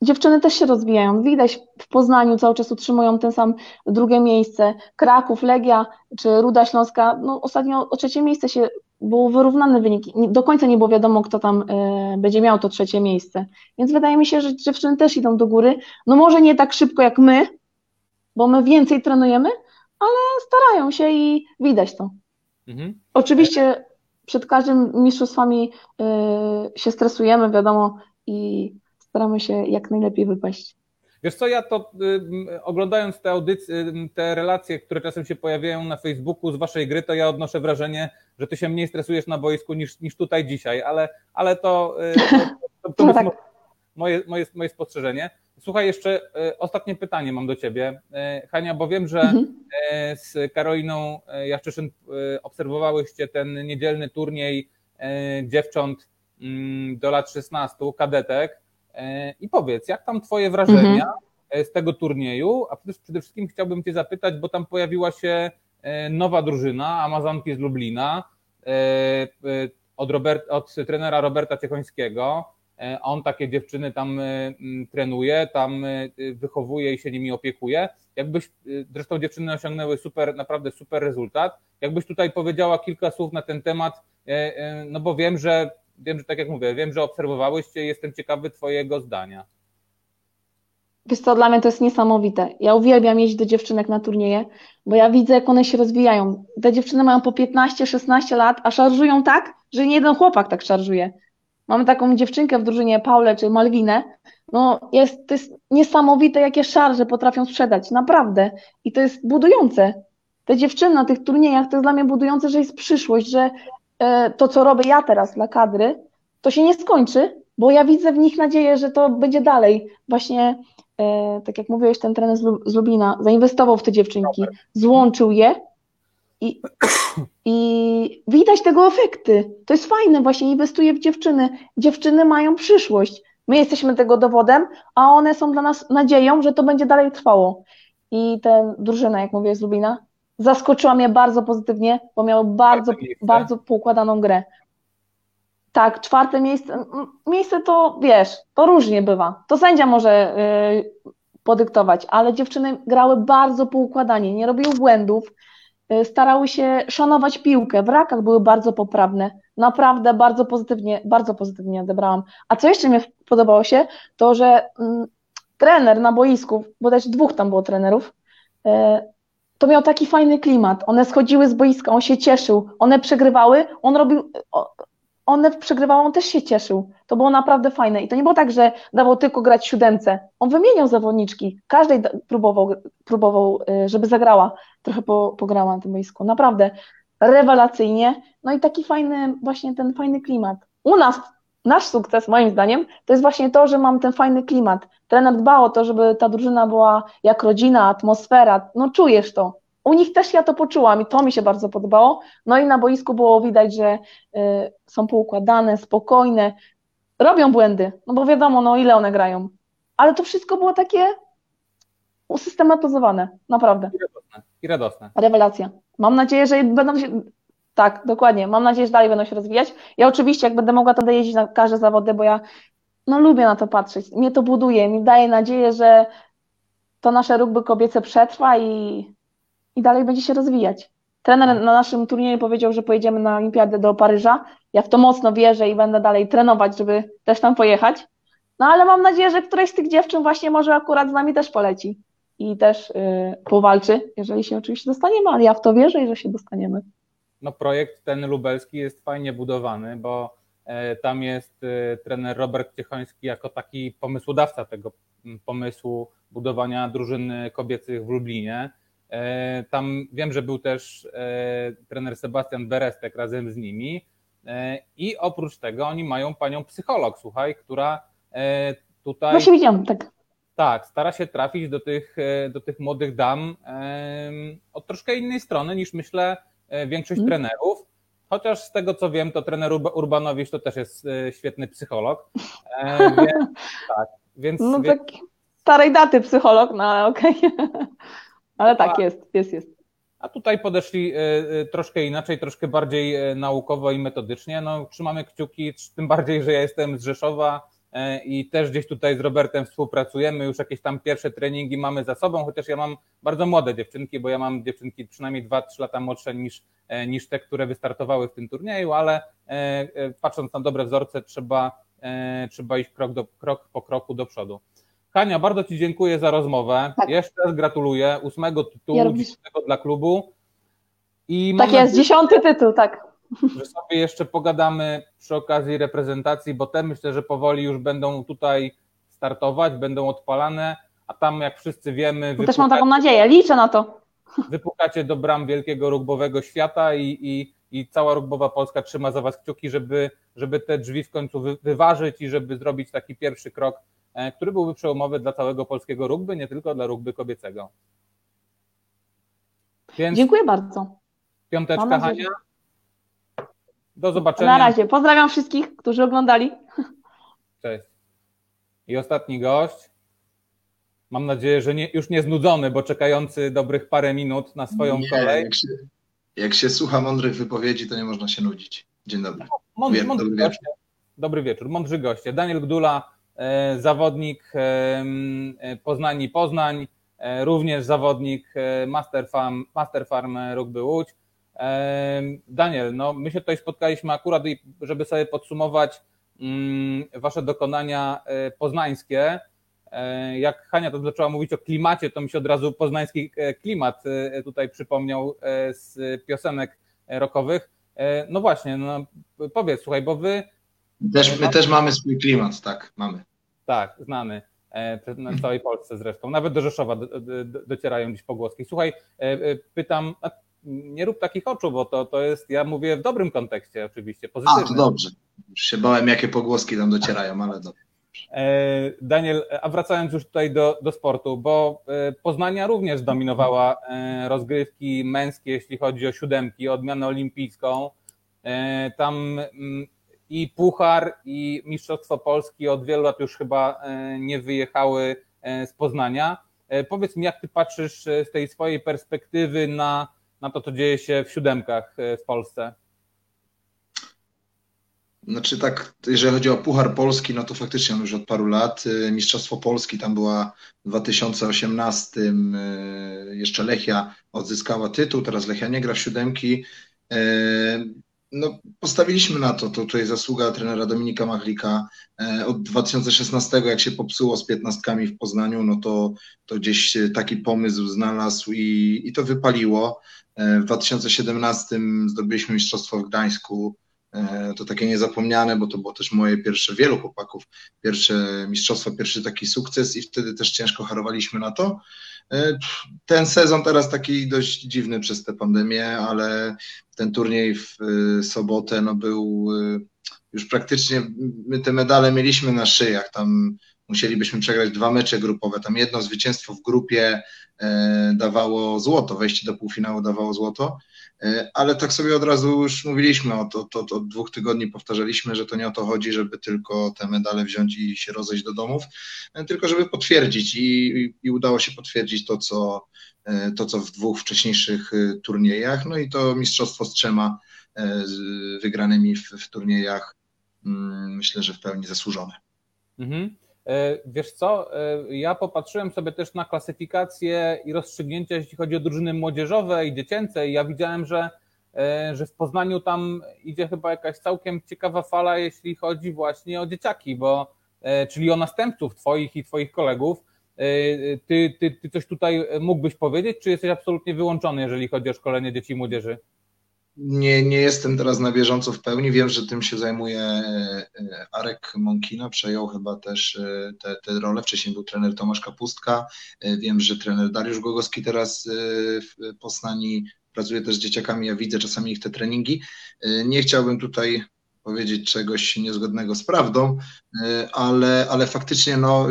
dziewczyny też się rozwijają. Widać w Poznaniu cały czas utrzymują ten sam drugie miejsce. Kraków, Legia czy Ruda Śląska, no ostatnio o trzecie miejsce się był wyrównany wynik. Nie- Do końca nie było wiadomo, kto tam y, będzie miał to trzecie miejsce. Więc wydaje mi się, że dziewczyny też idą do góry. No może nie tak szybko jak my, bo my więcej trenujemy, ale starają się i widać to. Mhm. Oczywiście przed każdym mistrzostwami y, się stresujemy, wiadomo, i staramy się jak najlepiej wypaść. Wiesz co, ja to y, oglądając te audycje, y, te relacje, które czasem się pojawiają na Facebooku z waszej gry, to ja odnoszę wrażenie, że ty się mniej stresujesz na boisku niż, niż tutaj dzisiaj, ale, ale to, y, to, to, No tak. mo- moje, moje, moje spostrzeżenie. Słuchaj, jeszcze y, ostatnie pytanie mam do ciebie. Y, Hania, bo wiem, że Mhm. e, z Karoliną e, Jaszczyszyn obserwowałyście ten niedzielny turniej dziewcząt do lat 16, kadetek. E, I powiedz, jak tam Twoje wrażenia e, z tego turnieju? A przede- wszystkim chciałbym Cię zapytać, bo tam pojawiła się e, nowa drużyna, Amazonki z Lublina, od, Robert, od trenera Roberta Ciechońskiego. On takie dziewczyny tam trenuje, tam wychowuje i się nimi opiekuje. Jakbyś, zresztą dziewczyny osiągnęły super, naprawdę super rezultat. Jakbyś tutaj powiedziała kilka słów na ten temat, no bo wiem, że wiem, że tak jak mówię, wiem, że obserwowałyście, jestem ciekawy Twojego zdania. Wiesz co, dla mnie to jest niesamowite. Ja uwielbiam jeździć do dziewczynek na turnieje, bo ja widzę, jak one się rozwijają. Te dziewczyny mają po 15-16 lat, a szarżują tak, że nie jeden chłopak tak szarżuje. Mamy taką dziewczynkę w drużynie, Paulę czy Malwinę. No, jest, to jest niesamowite, jakie szarże potrafią sprzedać, naprawdę. I to jest budujące. Te dziewczyny na tych turniejach to jest dla mnie budujące, że jest przyszłość, że to, co robię ja teraz dla kadry, to się nie skończy, bo ja widzę w nich nadzieję, że to będzie dalej. Właśnie e, tak jak mówiłeś, ten trener z, zainwestował w te dziewczynki, złączył je i, i widać tego efekty. To jest fajne, właśnie inwestuje w dziewczyny. Dziewczyny mają przyszłość. My jesteśmy tego dowodem, a one są dla nas nadzieją, że to będzie dalej trwało. I ta drużyna, jak mówię, z zaskoczyła mnie bardzo pozytywnie, bo miały bardzo, bardzo poukładaną grę. Tak, czwarte miejsce. Miejsce to wiesz, to różnie bywa. To sędzia może y, podyktować, ale dziewczyny grały bardzo poukładanie, nie robiły błędów, y, starały się szanować piłkę. W rakach były bardzo poprawne. Naprawdę bardzo pozytywnie, bardzo pozytywnie odebrałam. A co jeszcze mi podobało się, to że mm, trener na boisku, bo też dwóch tam było trenerów, y, to miał taki fajny klimat. One schodziły z boiska, on się cieszył, one przegrywały, on robił, one przegrywały, on też się cieszył. To było naprawdę fajne. I to nie było tak, że dawał tylko grać siódemce. On wymieniał zawodniczki. Każdej próbował, próbował, y, żeby zagrała. Trochę po, pograła na tym boisku. Naprawdę rewelacyjnie. No i taki fajny, właśnie ten fajny klimat. U nas, nasz sukces, moim zdaniem, to jest właśnie to, że mam ten fajny klimat. Trener dbał o to, żeby ta drużyna była jak rodzina, atmosfera. No czujesz to. U nich też ja to poczułam i to mi się bardzo podobało. No i na boisku było widać, że y, są poukładane, spokojne, robią błędy, no bo wiadomo, no ile one grają. Ale to wszystko było takie usystematyzowane, naprawdę. I radosne. I radosne. Rewelacja. Mam nadzieję, że będą się. Tak, dokładnie. Mam nadzieję, że dalej będą się rozwijać. Ja oczywiście, jak będę mogła, to będę jeździć na każde zawody, bo ja no, lubię na to patrzeć. Mnie to buduje, mi daje nadzieję, że to nasze rugby kobiece przetrwa i, i dalej będzie się rozwijać. Trener na naszym turnieju powiedział, że pojedziemy na Olimpiadę do Paryża. Ja w to mocno wierzę i będę dalej trenować, żeby też tam pojechać. No ale mam nadzieję, że któraś z tych dziewczyn właśnie może akurat z nami też poleci i też y, powalczy, jeżeli się oczywiście dostaniemy, ale ja w to wierzę i że się dostaniemy. No projekt ten lubelski jest fajnie budowany, bo e, tam jest e, trener Robert Ciechoński jako taki pomysłodawca tego pomysłu budowania drużyny kobiecych w Lublinie. E, Tam wiem, że był też trener Sebastian Berestek razem z nimi i oprócz tego oni mają panią psycholog, słuchaj, która tutaj Właśnie widziałam, tak. tak, stara się trafić do tych, do tych młodych dam od troszkę innej strony niż myślę większość Mhm. trenerów. Chociaż z tego co wiem, to trener Urba- Urbanowicz to też jest e, świetny psycholog. E, więc, tak, więc, No więc tak, starej daty psycholog, no ale okej. Ale tak, jest, jest, jest. A tutaj podeszli troszkę inaczej, troszkę bardziej naukowo i metodycznie. No, trzymamy kciuki, tym bardziej, że ja jestem z Rzeszowa i też gdzieś tutaj z Robertem współpracujemy, już jakieś tam pierwsze treningi mamy za sobą, chociaż ja mam bardzo młode dziewczynki, bo ja mam dziewczynki przynajmniej 2-3 lata młodsze niż, niż te, które wystartowały w tym turnieju, ale patrząc na dobre wzorce, trzeba E, trzeba iść krok, do, krok po kroku do przodu. Kania, bardzo Ci dziękuję za rozmowę. Tak. Jeszcze raz gratuluję ósmego tytułu, ja dla klubu. I tak jest, nadzieję, dziesiąty tytuł, tak. Że sobie jeszcze pogadamy przy okazji reprezentacji, bo te myślę, że powoli już będą tutaj startować, będą odpalane, a tam jak wszyscy wiemy... Też mam taką nadzieję, liczę na to. Wypukacie do bram wielkiego rugbowego świata i, i i cała rugbowa Polska trzyma za Was kciuki, żeby, żeby te drzwi w końcu wyważyć i żeby zrobić taki pierwszy krok, e, który byłby przełomowy dla całego polskiego rugby, nie tylko dla rugby kobiecego. Więc Dziękuję bardzo. Piąteczka Hania. Do zobaczenia. Na razie. Pozdrawiam wszystkich, którzy oglądali. Cześć. I ostatni gość. Mam nadzieję, że nie, już nie znudzony, bo czekający dobrych parę minut na swoją nie, kolej. Jak się, jak się słucha mądrych wypowiedzi, to nie można się nudzić. Dzień dobry. Mądry, mądry dobry, goście. wieczór. dobry wieczór. Mądrzy goście. Daniel Gdula, e, zawodnik e, Poznani Poznań, e, również zawodnik Master Farm, Master Farm Rugby Łódź. Daniel, no my się tutaj spotkaliśmy akurat, żeby sobie podsumować mm, Wasze dokonania poznańskie. E, jak Hania to zaczęła mówić o klimacie, to mi się od razu poznański e, klimat e, tutaj przypomniał z piosenek rockowych. No właśnie, no powiedz, słuchaj, bo wy... Też, my też mamy swój klimat, tak, mamy. Tak, znany na całej Polsce zresztą. Nawet do Rzeszowa docierają dziś pogłoski. Słuchaj, pytam, nie rób takich oczu, bo to, to jest, ja mówię w dobrym kontekście oczywiście, pozytywnym. A, to dobrze. Już się bałem, jakie pogłoski tam docierają, ale dobrze. E, Daniel, a wracając już tutaj do, do sportu, bo e, Poznania również zdominowała e, rozgrywki męskie, jeśli chodzi o siódemki, odmianę olimpijską. Tam mm, i Puchar, i Mistrzostwo Polski od wielu lat już chyba nie wyjechały z Poznania. Powiedz mi, jak ty patrzysz z tej swojej perspektywy na, na to, co dzieje się w siódemkach w Polsce? Znaczy tak, jeżeli chodzi o Puchar Polski, no to faktycznie już od paru lat. Y, Mistrzostwo Polski tam była w 2018, y, jeszcze Lechia odzyskała tytuł, teraz Lechia nie gra w siódemki. No, postawiliśmy na to, to tutaj zasługa trenera Dominika Machlika. Od 2016, jak się popsuło z piętnastkami w Poznaniu, no to, to gdzieś taki pomysł znalazł i, i to wypaliło. W 2017 zdobyliśmy mistrzostwo w Gdańsku. E, to takie niezapomniane, bo to było też moje pierwsze, wielu chłopaków, pierwsze mistrzostwo, pierwszy taki sukces i wtedy też ciężko harowaliśmy na to. E, ten sezon teraz taki dość dziwny przez tę pandemię, ale ten turniej w e, sobotę no był już praktycznie, my te medale mieliśmy na szyjach, tam musielibyśmy przegrać dwa mecze grupowe, tam jedno zwycięstwo w grupie dawało złoto, wejście do półfinału dawało złoto, E, ale tak sobie od razu już mówiliśmy, o to, to, to od dwóch tygodni powtarzaliśmy, że to nie o to chodzi, żeby tylko te medale wziąć i się rozejść do domów, e, tylko żeby potwierdzić i, i, udało się potwierdzić to co, e, to, co w dwóch wcześniejszych turniejach, no i to mistrzostwo z trzema wygranymi w, w turniejach mm, myślę, że w pełni zasłużone. Mhm. E, wiesz co, e, ja popatrzyłem sobie też na klasyfikację i rozstrzygnięcia, jeśli chodzi o drużyny młodzieżowe i dziecięce i ja widziałem, że, e, że w Poznaniu tam idzie chyba jakaś całkiem ciekawa fala, jeśli chodzi właśnie o dzieciaki, bo czyli o następców twoich i twoich kolegów. Ty, ty, ty coś tutaj mógłbyś powiedzieć, czy jesteś absolutnie wyłączony, jeżeli chodzi o szkolenie dzieci i młodzieży? Nie, nie jestem teraz na bieżąco w pełni. Wiem, że tym się zajmuje e, Arek Monkino, przejął chyba też e, te, te role. Wcześniej był trener Tomasz Kapustka. E, wiem, że trener Dariusz Gogowski teraz w Poznani pracuje też z dzieciakami. Ja widzę czasami ich te treningi. Nie chciałbym tutaj powiedzieć czegoś niezgodnego z prawdą, ale, ale faktycznie no,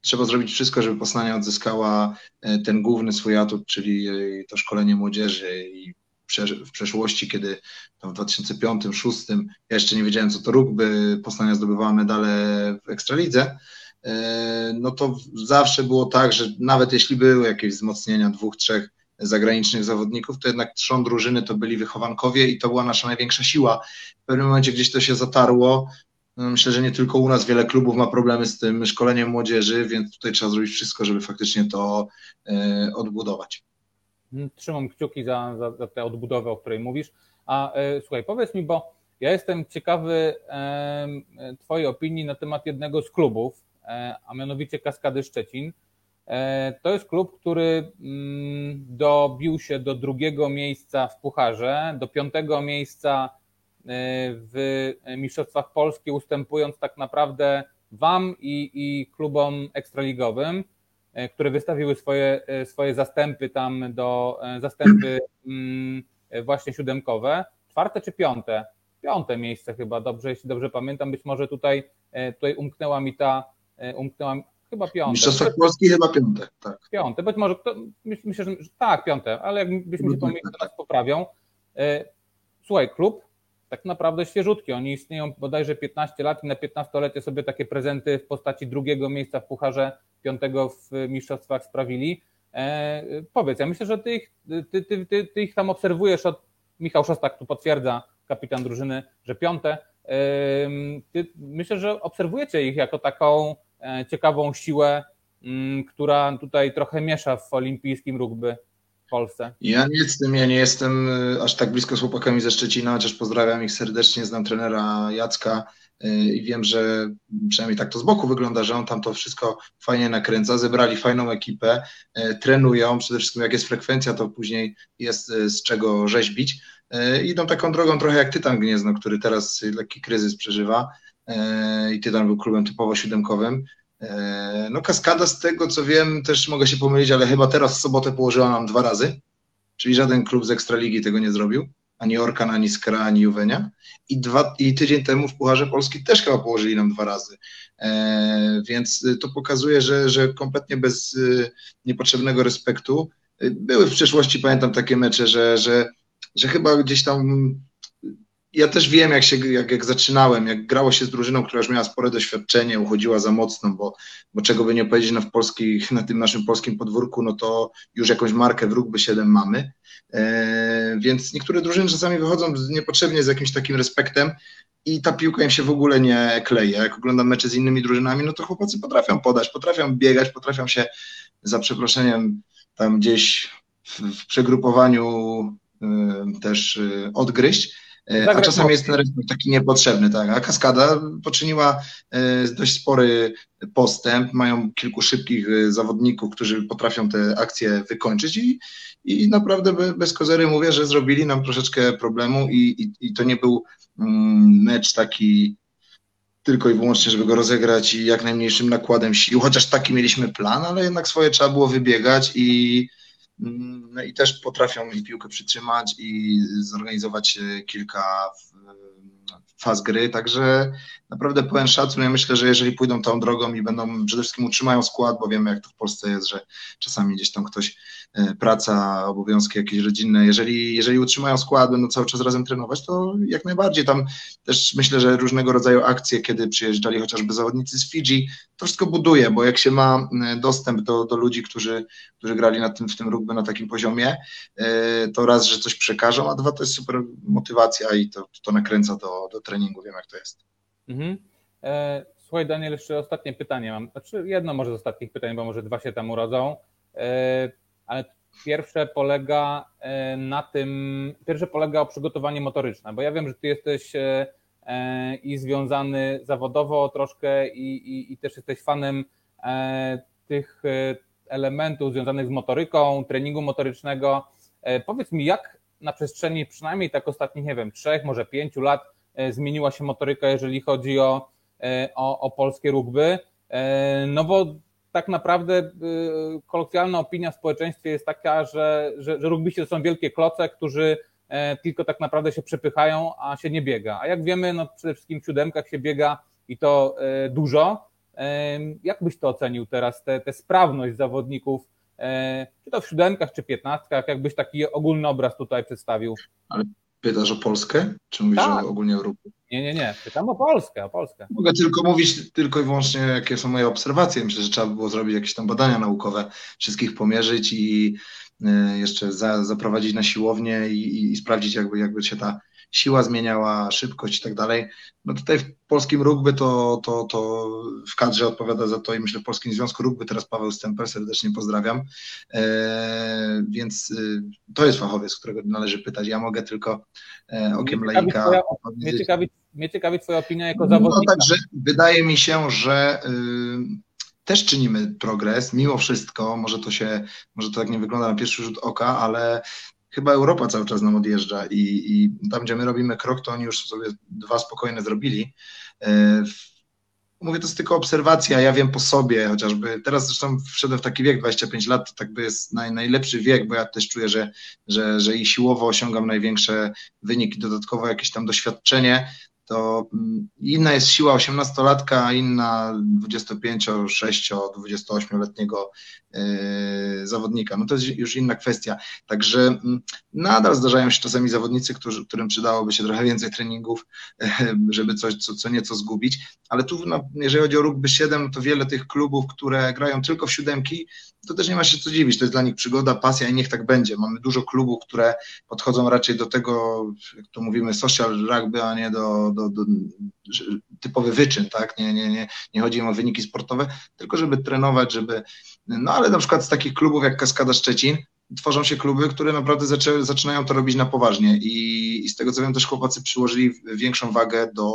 trzeba zrobić wszystko, żeby Poznania odzyskała ten główny swój atut, czyli to szkolenie młodzieży i w przeszłości, kiedy w 2005-2006 ja jeszcze nie wiedziałem, co to rugby, Poznania zdobywała medale w Ekstralidze, no to zawsze było tak, że nawet jeśli były jakieś wzmocnienia dwóch, trzech zagranicznych zawodników, to jednak trzon drużyny to byli wychowankowie i to była nasza największa siła. W pewnym momencie gdzieś to się zatarło. No, myślę, że nie tylko u nas wiele klubów ma problemy z tym szkoleniem młodzieży, więc tutaj trzeba zrobić wszystko, żeby faktycznie to e, odbudować. Mhm, trzymam kciuki za, za, za tę odbudowę, o której mówisz. A e, słuchaj, powiedz mi, bo ja jestem ciekawy e, Twojej opinii na temat jednego z klubów, e, a mianowicie Kaskady Szczecin. E, to jest klub, który mm, dobił się do drugiego miejsca w Pucharze, do piątego miejsca w Mistrzostwach Polski, ustępując tak naprawdę Wam i, i klubom ekstraligowym, e, które wystawiły swoje, swoje zastępy tam do zastępy mm, właśnie siódemkowe. Czwarte czy piąte? Piąte miejsce chyba, dobrze, jeśli dobrze pamiętam. Być może tutaj, tutaj umknęła mi ta, umknęła, Chyba piąte. Mistrzostwach Polski chyba piąte, tak. Piąte, być może, to, myślę, że tak, piąte, ale jakbyśmy się pomylili, to nas poprawią. E, słuchaj, klub tak naprawdę świeżutki, oni istnieją bodajże 15 lat i na 15-lecie sobie takie prezenty w postaci drugiego miejsca w Pucharze, piątego w mistrzostwach sprawili. E, powiedz, ja myślę, że ty ich, ty, ty, ty, ty ich tam obserwujesz od, Michał Szostak tu potwierdza, kapitan drużyny, że piąte. Ty, myślę, że obserwujecie ich jako taką E, ciekawą siłę, mm, która tutaj trochę miesza w olimpijskim rugby Polsce. Ja nie jestem, ja nie jestem e, aż tak blisko z chłopakami ze Szczecina, chociaż pozdrawiam ich serdecznie, znam trenera Jacka e, i wiem, że przynajmniej tak to z boku wygląda, że on tam to wszystko fajnie nakręca, zebrali fajną ekipę, trenują, przede wszystkim jak jest frekwencja, to później jest z czego rzeźbić. Idą taką drogą trochę jak Tytan Gniezno, który teraz lekki kryzys przeżywa E, i Tytan był klubem typowo siódemkowym. E, no Kaskada z tego co wiem, też mogę się pomylić, ale chyba teraz w sobotę położyła nam dwa razy, czyli żaden klub z Ekstraligi tego nie zrobił, ani Orkan, ani Skra, ani Juwenia. I, dwa, I tydzień temu w Pucharze Polski też chyba położyli nam dwa razy. E, więc to pokazuje, że, że kompletnie bez e, niepotrzebnego respektu. E, były w przeszłości, pamiętam takie mecze, że, że, że chyba gdzieś tam ja też wiem, jak, się, jak, jak zaczynałem, jak grało się z drużyną, która już miała spore doświadczenie, uchodziła za mocno, bo, bo czego by nie powiedzieć na, polskich, na tym naszym polskim podwórku, no to już jakąś markę w rugby 7 mamy. E, więc niektóre drużyny czasami wychodzą niepotrzebnie z jakimś takim respektem i ta piłka im się w ogóle nie kleje. Jak oglądam mecze z innymi drużynami, no to chłopacy potrafią podać, potrafią biegać, potrafią się za przeproszeniem tam gdzieś w, w przegrupowaniu y, też y, odgryźć a czasami jest ten respekt taki niepotrzebny, tak. A kaskada poczyniła e, dość spory postęp, mają kilku szybkich e, zawodników, którzy potrafią te akcje wykończyć i, i naprawdę bez kozery mówię, że zrobili nam troszeczkę problemu i, i, i to nie był mm, mecz taki tylko i wyłącznie, żeby go rozegrać i jak najmniejszym nakładem sił, chociaż taki mieliśmy plan, ale jednak swoje trzeba było wybiegać i i też potrafią i piłkę przytrzymać i zorganizować e, kilka faz gry, także naprawdę pełen szacun. Ja myślę, że jeżeli pójdą tą drogą i będą przede wszystkim utrzymają skład, bo wiemy jak to w Polsce jest, że czasami gdzieś tam ktoś e, praca, obowiązki jakieś rodzinne, jeżeli, jeżeli utrzymają skład, będą cały czas razem trenować, to jak najbardziej tam też myślę, że różnego rodzaju akcje, kiedy przyjeżdżali chociażby zawodnicy z Fidżi, to wszystko buduje, bo jak się ma e, dostęp do, do ludzi, którzy, którzy grali na tym, w tym rugby na takim poziomie, e, to raz, że coś przekażą, a dwa, to jest super motywacja i to, to nakręca do, do treningu, wiem jak to jest. Mhm. E, słuchaj, Daniel, jeszcze ostatnie pytanie mam. Znaczy, jedno może z ostatnich pytań, bo może dwa się tam urodzą. E, ale pierwsze polega e, na tym, pierwsze polega o przygotowanie motoryczne, bo ja wiem, że ty jesteś i związany zawodowo troszkę i, i, i też jesteś fanem tych elementów związanych z motoryką, treningu motorycznego. Powiedz mi, jak na przestrzeni przynajmniej tak ostatnich, nie wiem, trzech, może pięciu lat zmieniła się motoryka, jeżeli chodzi o, e, o, o polskie rugby. E, no bo tak naprawdę kolokwialna opinia w społeczeństwie jest taka, że, że, że rugbyści to są wielkie kloce, którzy tylko tak naprawdę się przepychają, a się nie biega. A jak wiemy, no przede wszystkim w siódemkach się biega i to dużo. Jak byś to ocenił teraz, tę sprawność zawodników, czy to w siódemkach, czy piętnastkach, jakbyś taki ogólny obraz tutaj przedstawił? Ale Pytasz o Polskę? Czy mówisz Tak. o ogólnie Europie? Nie, nie, nie. Pytam o Polskę, o Polskę. Mogę tylko mówić tylko i wyłącznie, jakie są moje obserwacje. Myślę, że trzeba by było zrobić jakieś tam badania naukowe, wszystkich pomierzyć i y, jeszcze za, zaprowadzić na siłownię i, i, i sprawdzić, jakby, jakby się ta siła zmieniała, szybkość i tak dalej. No tutaj w polskim rugby to, to, to w kadrze odpowiada za to i myślę w Polskim Związku Rugby teraz Paweł Stempel, serdecznie pozdrawiam. E, więc y, to jest fachowiec, którego należy pytać. Ja mogę tylko e, okiem Mnie laika twoja-. Mnie ciekawi, mnie ciekawi Twoja opinia jako No zawodnika. także wydaje mi się, że y, też czynimy progres, mimo wszystko, może to się, może to tak nie wygląda na pierwszy rzut oka, ale chyba Europa cały czas nam odjeżdża i, i tam, gdzie my robimy krok, to oni już sobie dwa spokojne zrobili. Y, Mówię, to jest tylko obserwacja, ja wiem po sobie chociażby. Teraz zresztą wszedłem w taki wiek, 25 lat, to tak by jest naj, najlepszy wiek, bo ja też czuję, że, że, że i siłowo osiągam największe wyniki, dodatkowo jakieś tam doświadczenie, to mm, inna jest siła 18-latka, a inna 25, 6, 28-letniego yy, zawodnika. No to jest już inna kwestia. Także mm, nadal zdarzają się czasami zawodnicy, którzy, którym przydałoby się trochę więcej treningów, żeby coś co, co nieco zgubić, ale tu no, jeżeli chodzi o rugby 7, to wiele tych klubów, które grają tylko w siódemki, to też nie ma się co dziwić, to jest dla nich przygoda, pasja i niech tak będzie. Mamy dużo klubów, które podchodzą raczej do tego, jak to mówimy, social rugby, a nie do, do, do typowy wyczyn, tak? Nie, nie, nie, nie chodzi im o wyniki sportowe, tylko żeby trenować, żeby. No ale na przykład z takich klubów jak Kaskada Szczecin tworzą się kluby, które naprawdę zaczę, zaczynają to robić na poważnie i, i z tego co wiem też chłopacy przyłożyli większą wagę do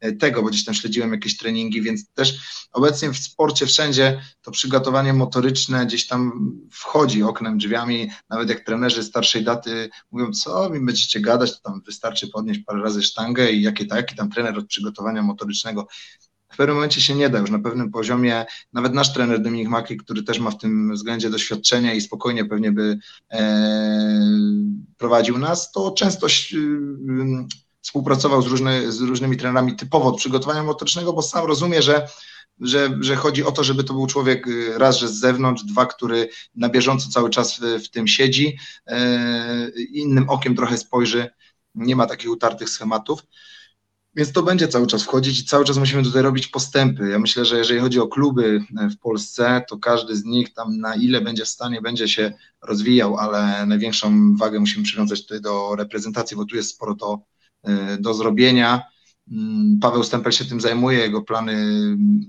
e, tego, bo gdzieś tam śledziłem jakieś treningi, więc też obecnie w sporcie wszędzie to przygotowanie motoryczne gdzieś tam wchodzi oknem, drzwiami, nawet jak trenerzy starszej daty mówią, co mi będziecie gadać, to tam wystarczy podnieść parę razy sztangę i jakie tak, jaki tam trener od przygotowania motorycznego. W pewnym momencie się nie da już na pewnym poziomie. Nawet nasz trener Dominik Maki, który też ma w tym względzie doświadczenie i spokojnie pewnie by e, prowadził nas, to często e, współpracował z, różny, z różnymi trenerami typowo od przygotowania motorycznego, bo sam rozumie, że że, że chodzi o to, żeby to był człowiek y, raz, że z zewnątrz, dwa, który na bieżąco cały czas w, w tym siedzi, e, innym okiem trochę spojrzy, nie ma takich utartych schematów. Więc to będzie cały czas wchodzić i cały czas musimy tutaj robić postępy. Ja myślę, że jeżeli chodzi o kluby e, w Polsce, to każdy z nich tam na ile będzie w stanie, będzie się rozwijał, ale największą wagę musimy przywiązać tutaj do reprezentacji, bo tu jest sporo do, e, do zrobienia. Mm, Paweł Stempel się tym zajmuje, jego plany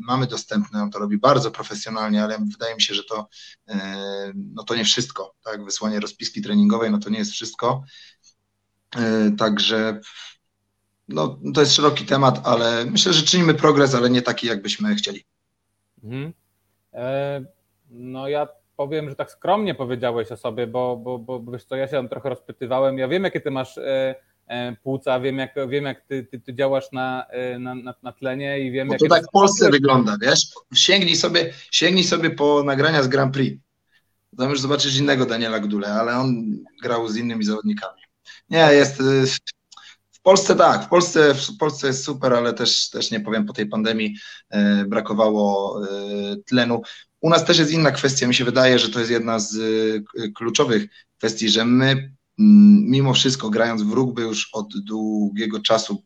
mamy dostępne, on to robi bardzo profesjonalnie, ale wydaje mi się, że to, e, no to nie wszystko, tak, wysłanie rozpiski treningowej, no to nie jest wszystko, także no, to jest szeroki temat, ale myślę, że czynimy progres, ale nie taki, jakbyśmy chcieli. Mhm. E, No ja powiem, że tak skromnie powiedziałeś o sobie, bo, bo, bo wiesz co, ja się tam trochę rozpytywałem. Ja wiem, jakie ty masz e, e, płuca, wiem jak, wiem, jak ty, ty, ty działasz na, e, na, na, na tlenie i wiem, Bo jakie to tak w Polsce wygląda, wiesz? Sięgnij sobie, sięgnij sobie po nagrania z Grand Prix. Tam już zobaczysz innego Daniela Gdule, ale on grał z innymi zawodnikami. Nie, jest. Polsce tak, w Polsce, w Polsce jest super, ale też, też nie powiem, po tej pandemii e, brakowało e, tlenu. U nas też jest inna kwestia. Mi się wydaje, że to jest jedna z e, kluczowych kwestii, że my, mm, mimo wszystko, grając w rugby już od długiego czasu,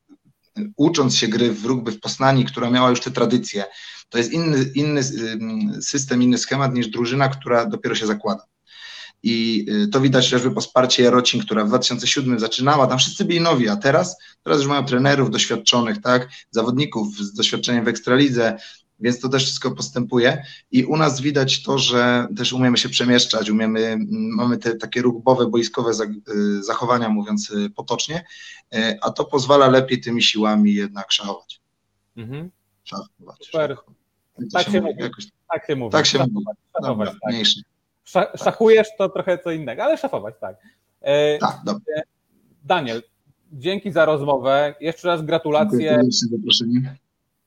ucząc się gry w rugby w Poznani, która miała już te tradycje, to jest inny, inny system, inny schemat niż drużyna, która dopiero się zakłada. I y, to widać chociażby po wsparcie Jarocin, która w 2007 zaczynała, tam wszyscy byli nowi, a teraz, teraz już mają trenerów doświadczonych, tak, zawodników z doświadczeniem w Ekstralidze, więc to też wszystko postępuje i u nas widać to, że też umiemy się przemieszczać, umiemy, mm, mamy te takie rugbowe, boiskowe y, zachowania, mówiąc y, potocznie, a to pozwala lepiej tymi siłami jednak szachować. Mhm. szachować Super. szachować. Tak się mówi. jakoś, Tak się mówi. tak się mówi. Dobra, tak. mniejszy. Sza- Szachujesz to trochę co innego, ale szafować, tak. E, Tak, dobra. Daniel, dzięki za rozmowę. Jeszcze raz Dziękuję gratulacje. zaproszenie.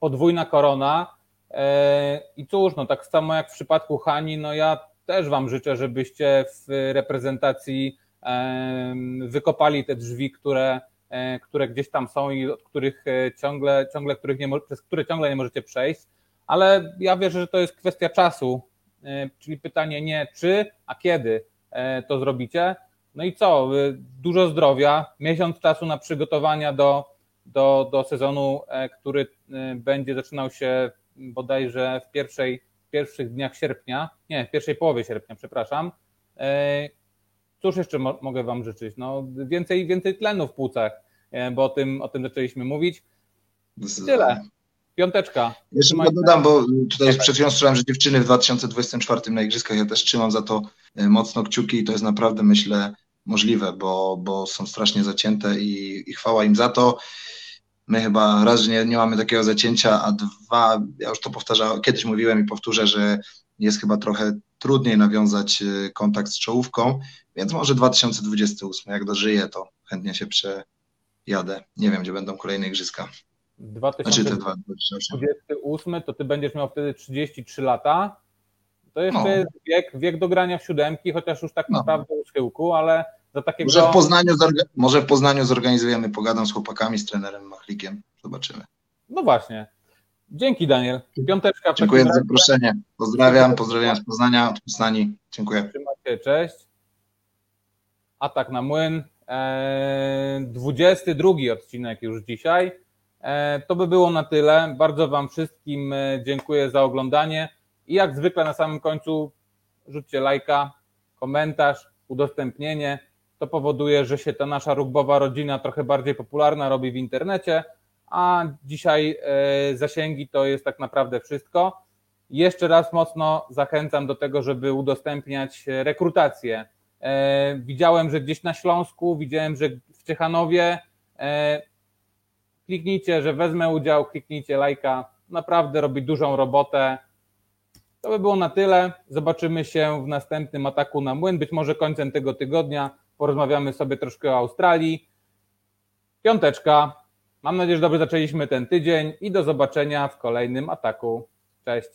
podwójna korona. E, I cóż, no tak samo jak w przypadku Hani, no ja też Wam życzę, żebyście w reprezentacji wykopali te drzwi, które, e, które gdzieś tam są i od których ciągle, ciągle których nie, przez które ciągle nie możecie przejść. Ale ja wierzę, że to jest kwestia czasu, czyli pytanie nie czy, a kiedy e, to zrobicie. No i co? Y, Dużo zdrowia, miesiąc czasu na przygotowania do, do, do sezonu, e, który będzie zaczynał się bodajże w pierwszej, pierwszych dniach sierpnia, nie, w pierwszej połowie sierpnia, przepraszam. E, Cóż jeszcze mo- mogę Wam życzyć? No, więcej, więcej tlenu w płucach, e, bo o tym, o tym zaczęliśmy mówić. Tyle. Piąteczka. Jeszcze tylko dodam, bo tutaj przed chwilą słyszałem, że dziewczyny w 2024 na Igrzyskach, ja też trzymam za to e, mocno kciuki i to jest naprawdę, myślę, możliwe, bo, bo są strasznie zacięte i, i chwała im za to. My chyba raz, że nie, nie mamy takiego zacięcia, a dwa, ja już to powtarzałem, kiedyś mówiłem i powtórzę, że jest chyba trochę trudniej nawiązać e, kontakt z czołówką, więc może 2028, jak dożyję, to chętnie się przejadę. Nie wiem, gdzie będą kolejne Igrzyska. Znaczy te 2028 2028. to Ty będziesz miał wtedy 33 lata. To jeszcze No. jest wiek, wiek do grania w siódemki, chociaż już tak No. naprawdę u schyłku, ale za takiego... Może w, Poznaniu może w Poznaniu zorganizujemy, pogadam z chłopakami, z trenerem Machlikiem. Zobaczymy. No właśnie. Dzięki Daniel. Piąteczka Dziękuję za zaproszenie. Pozdrawiam, pozdrawiam z Poznania, Poznani. Dziękuję. Trzymajcie, cześć. Atak na młyn. Eee, 22 odcinek już dzisiaj. Eee, to by było na tyle. Bardzo Wam wszystkim e, dziękuję za oglądanie. I jak zwykle na samym końcu rzućcie lajka, komentarz, udostępnienie. To powoduje, że się ta nasza rugbowa rodzina trochę bardziej popularna robi w internecie, a dzisiaj e, zasięgi to jest tak naprawdę wszystko. Jeszcze raz mocno zachęcam do tego, żeby udostępniać e, rekrutację. E, Widziałem, że gdzieś na Śląsku, widziałem, że w Ciechanowie. Kliknijcie, że wezmę udział, kliknijcie lajka. Naprawdę robi dużą robotę. To by było na tyle. Zobaczymy się w następnym ataku na młyn. Być może końcem tego tygodnia porozmawiamy sobie troszkę o Australii. Piąteczka. Mam nadzieję, że dobrze zaczęliśmy ten tydzień i do zobaczenia w kolejnym ataku. Cześć.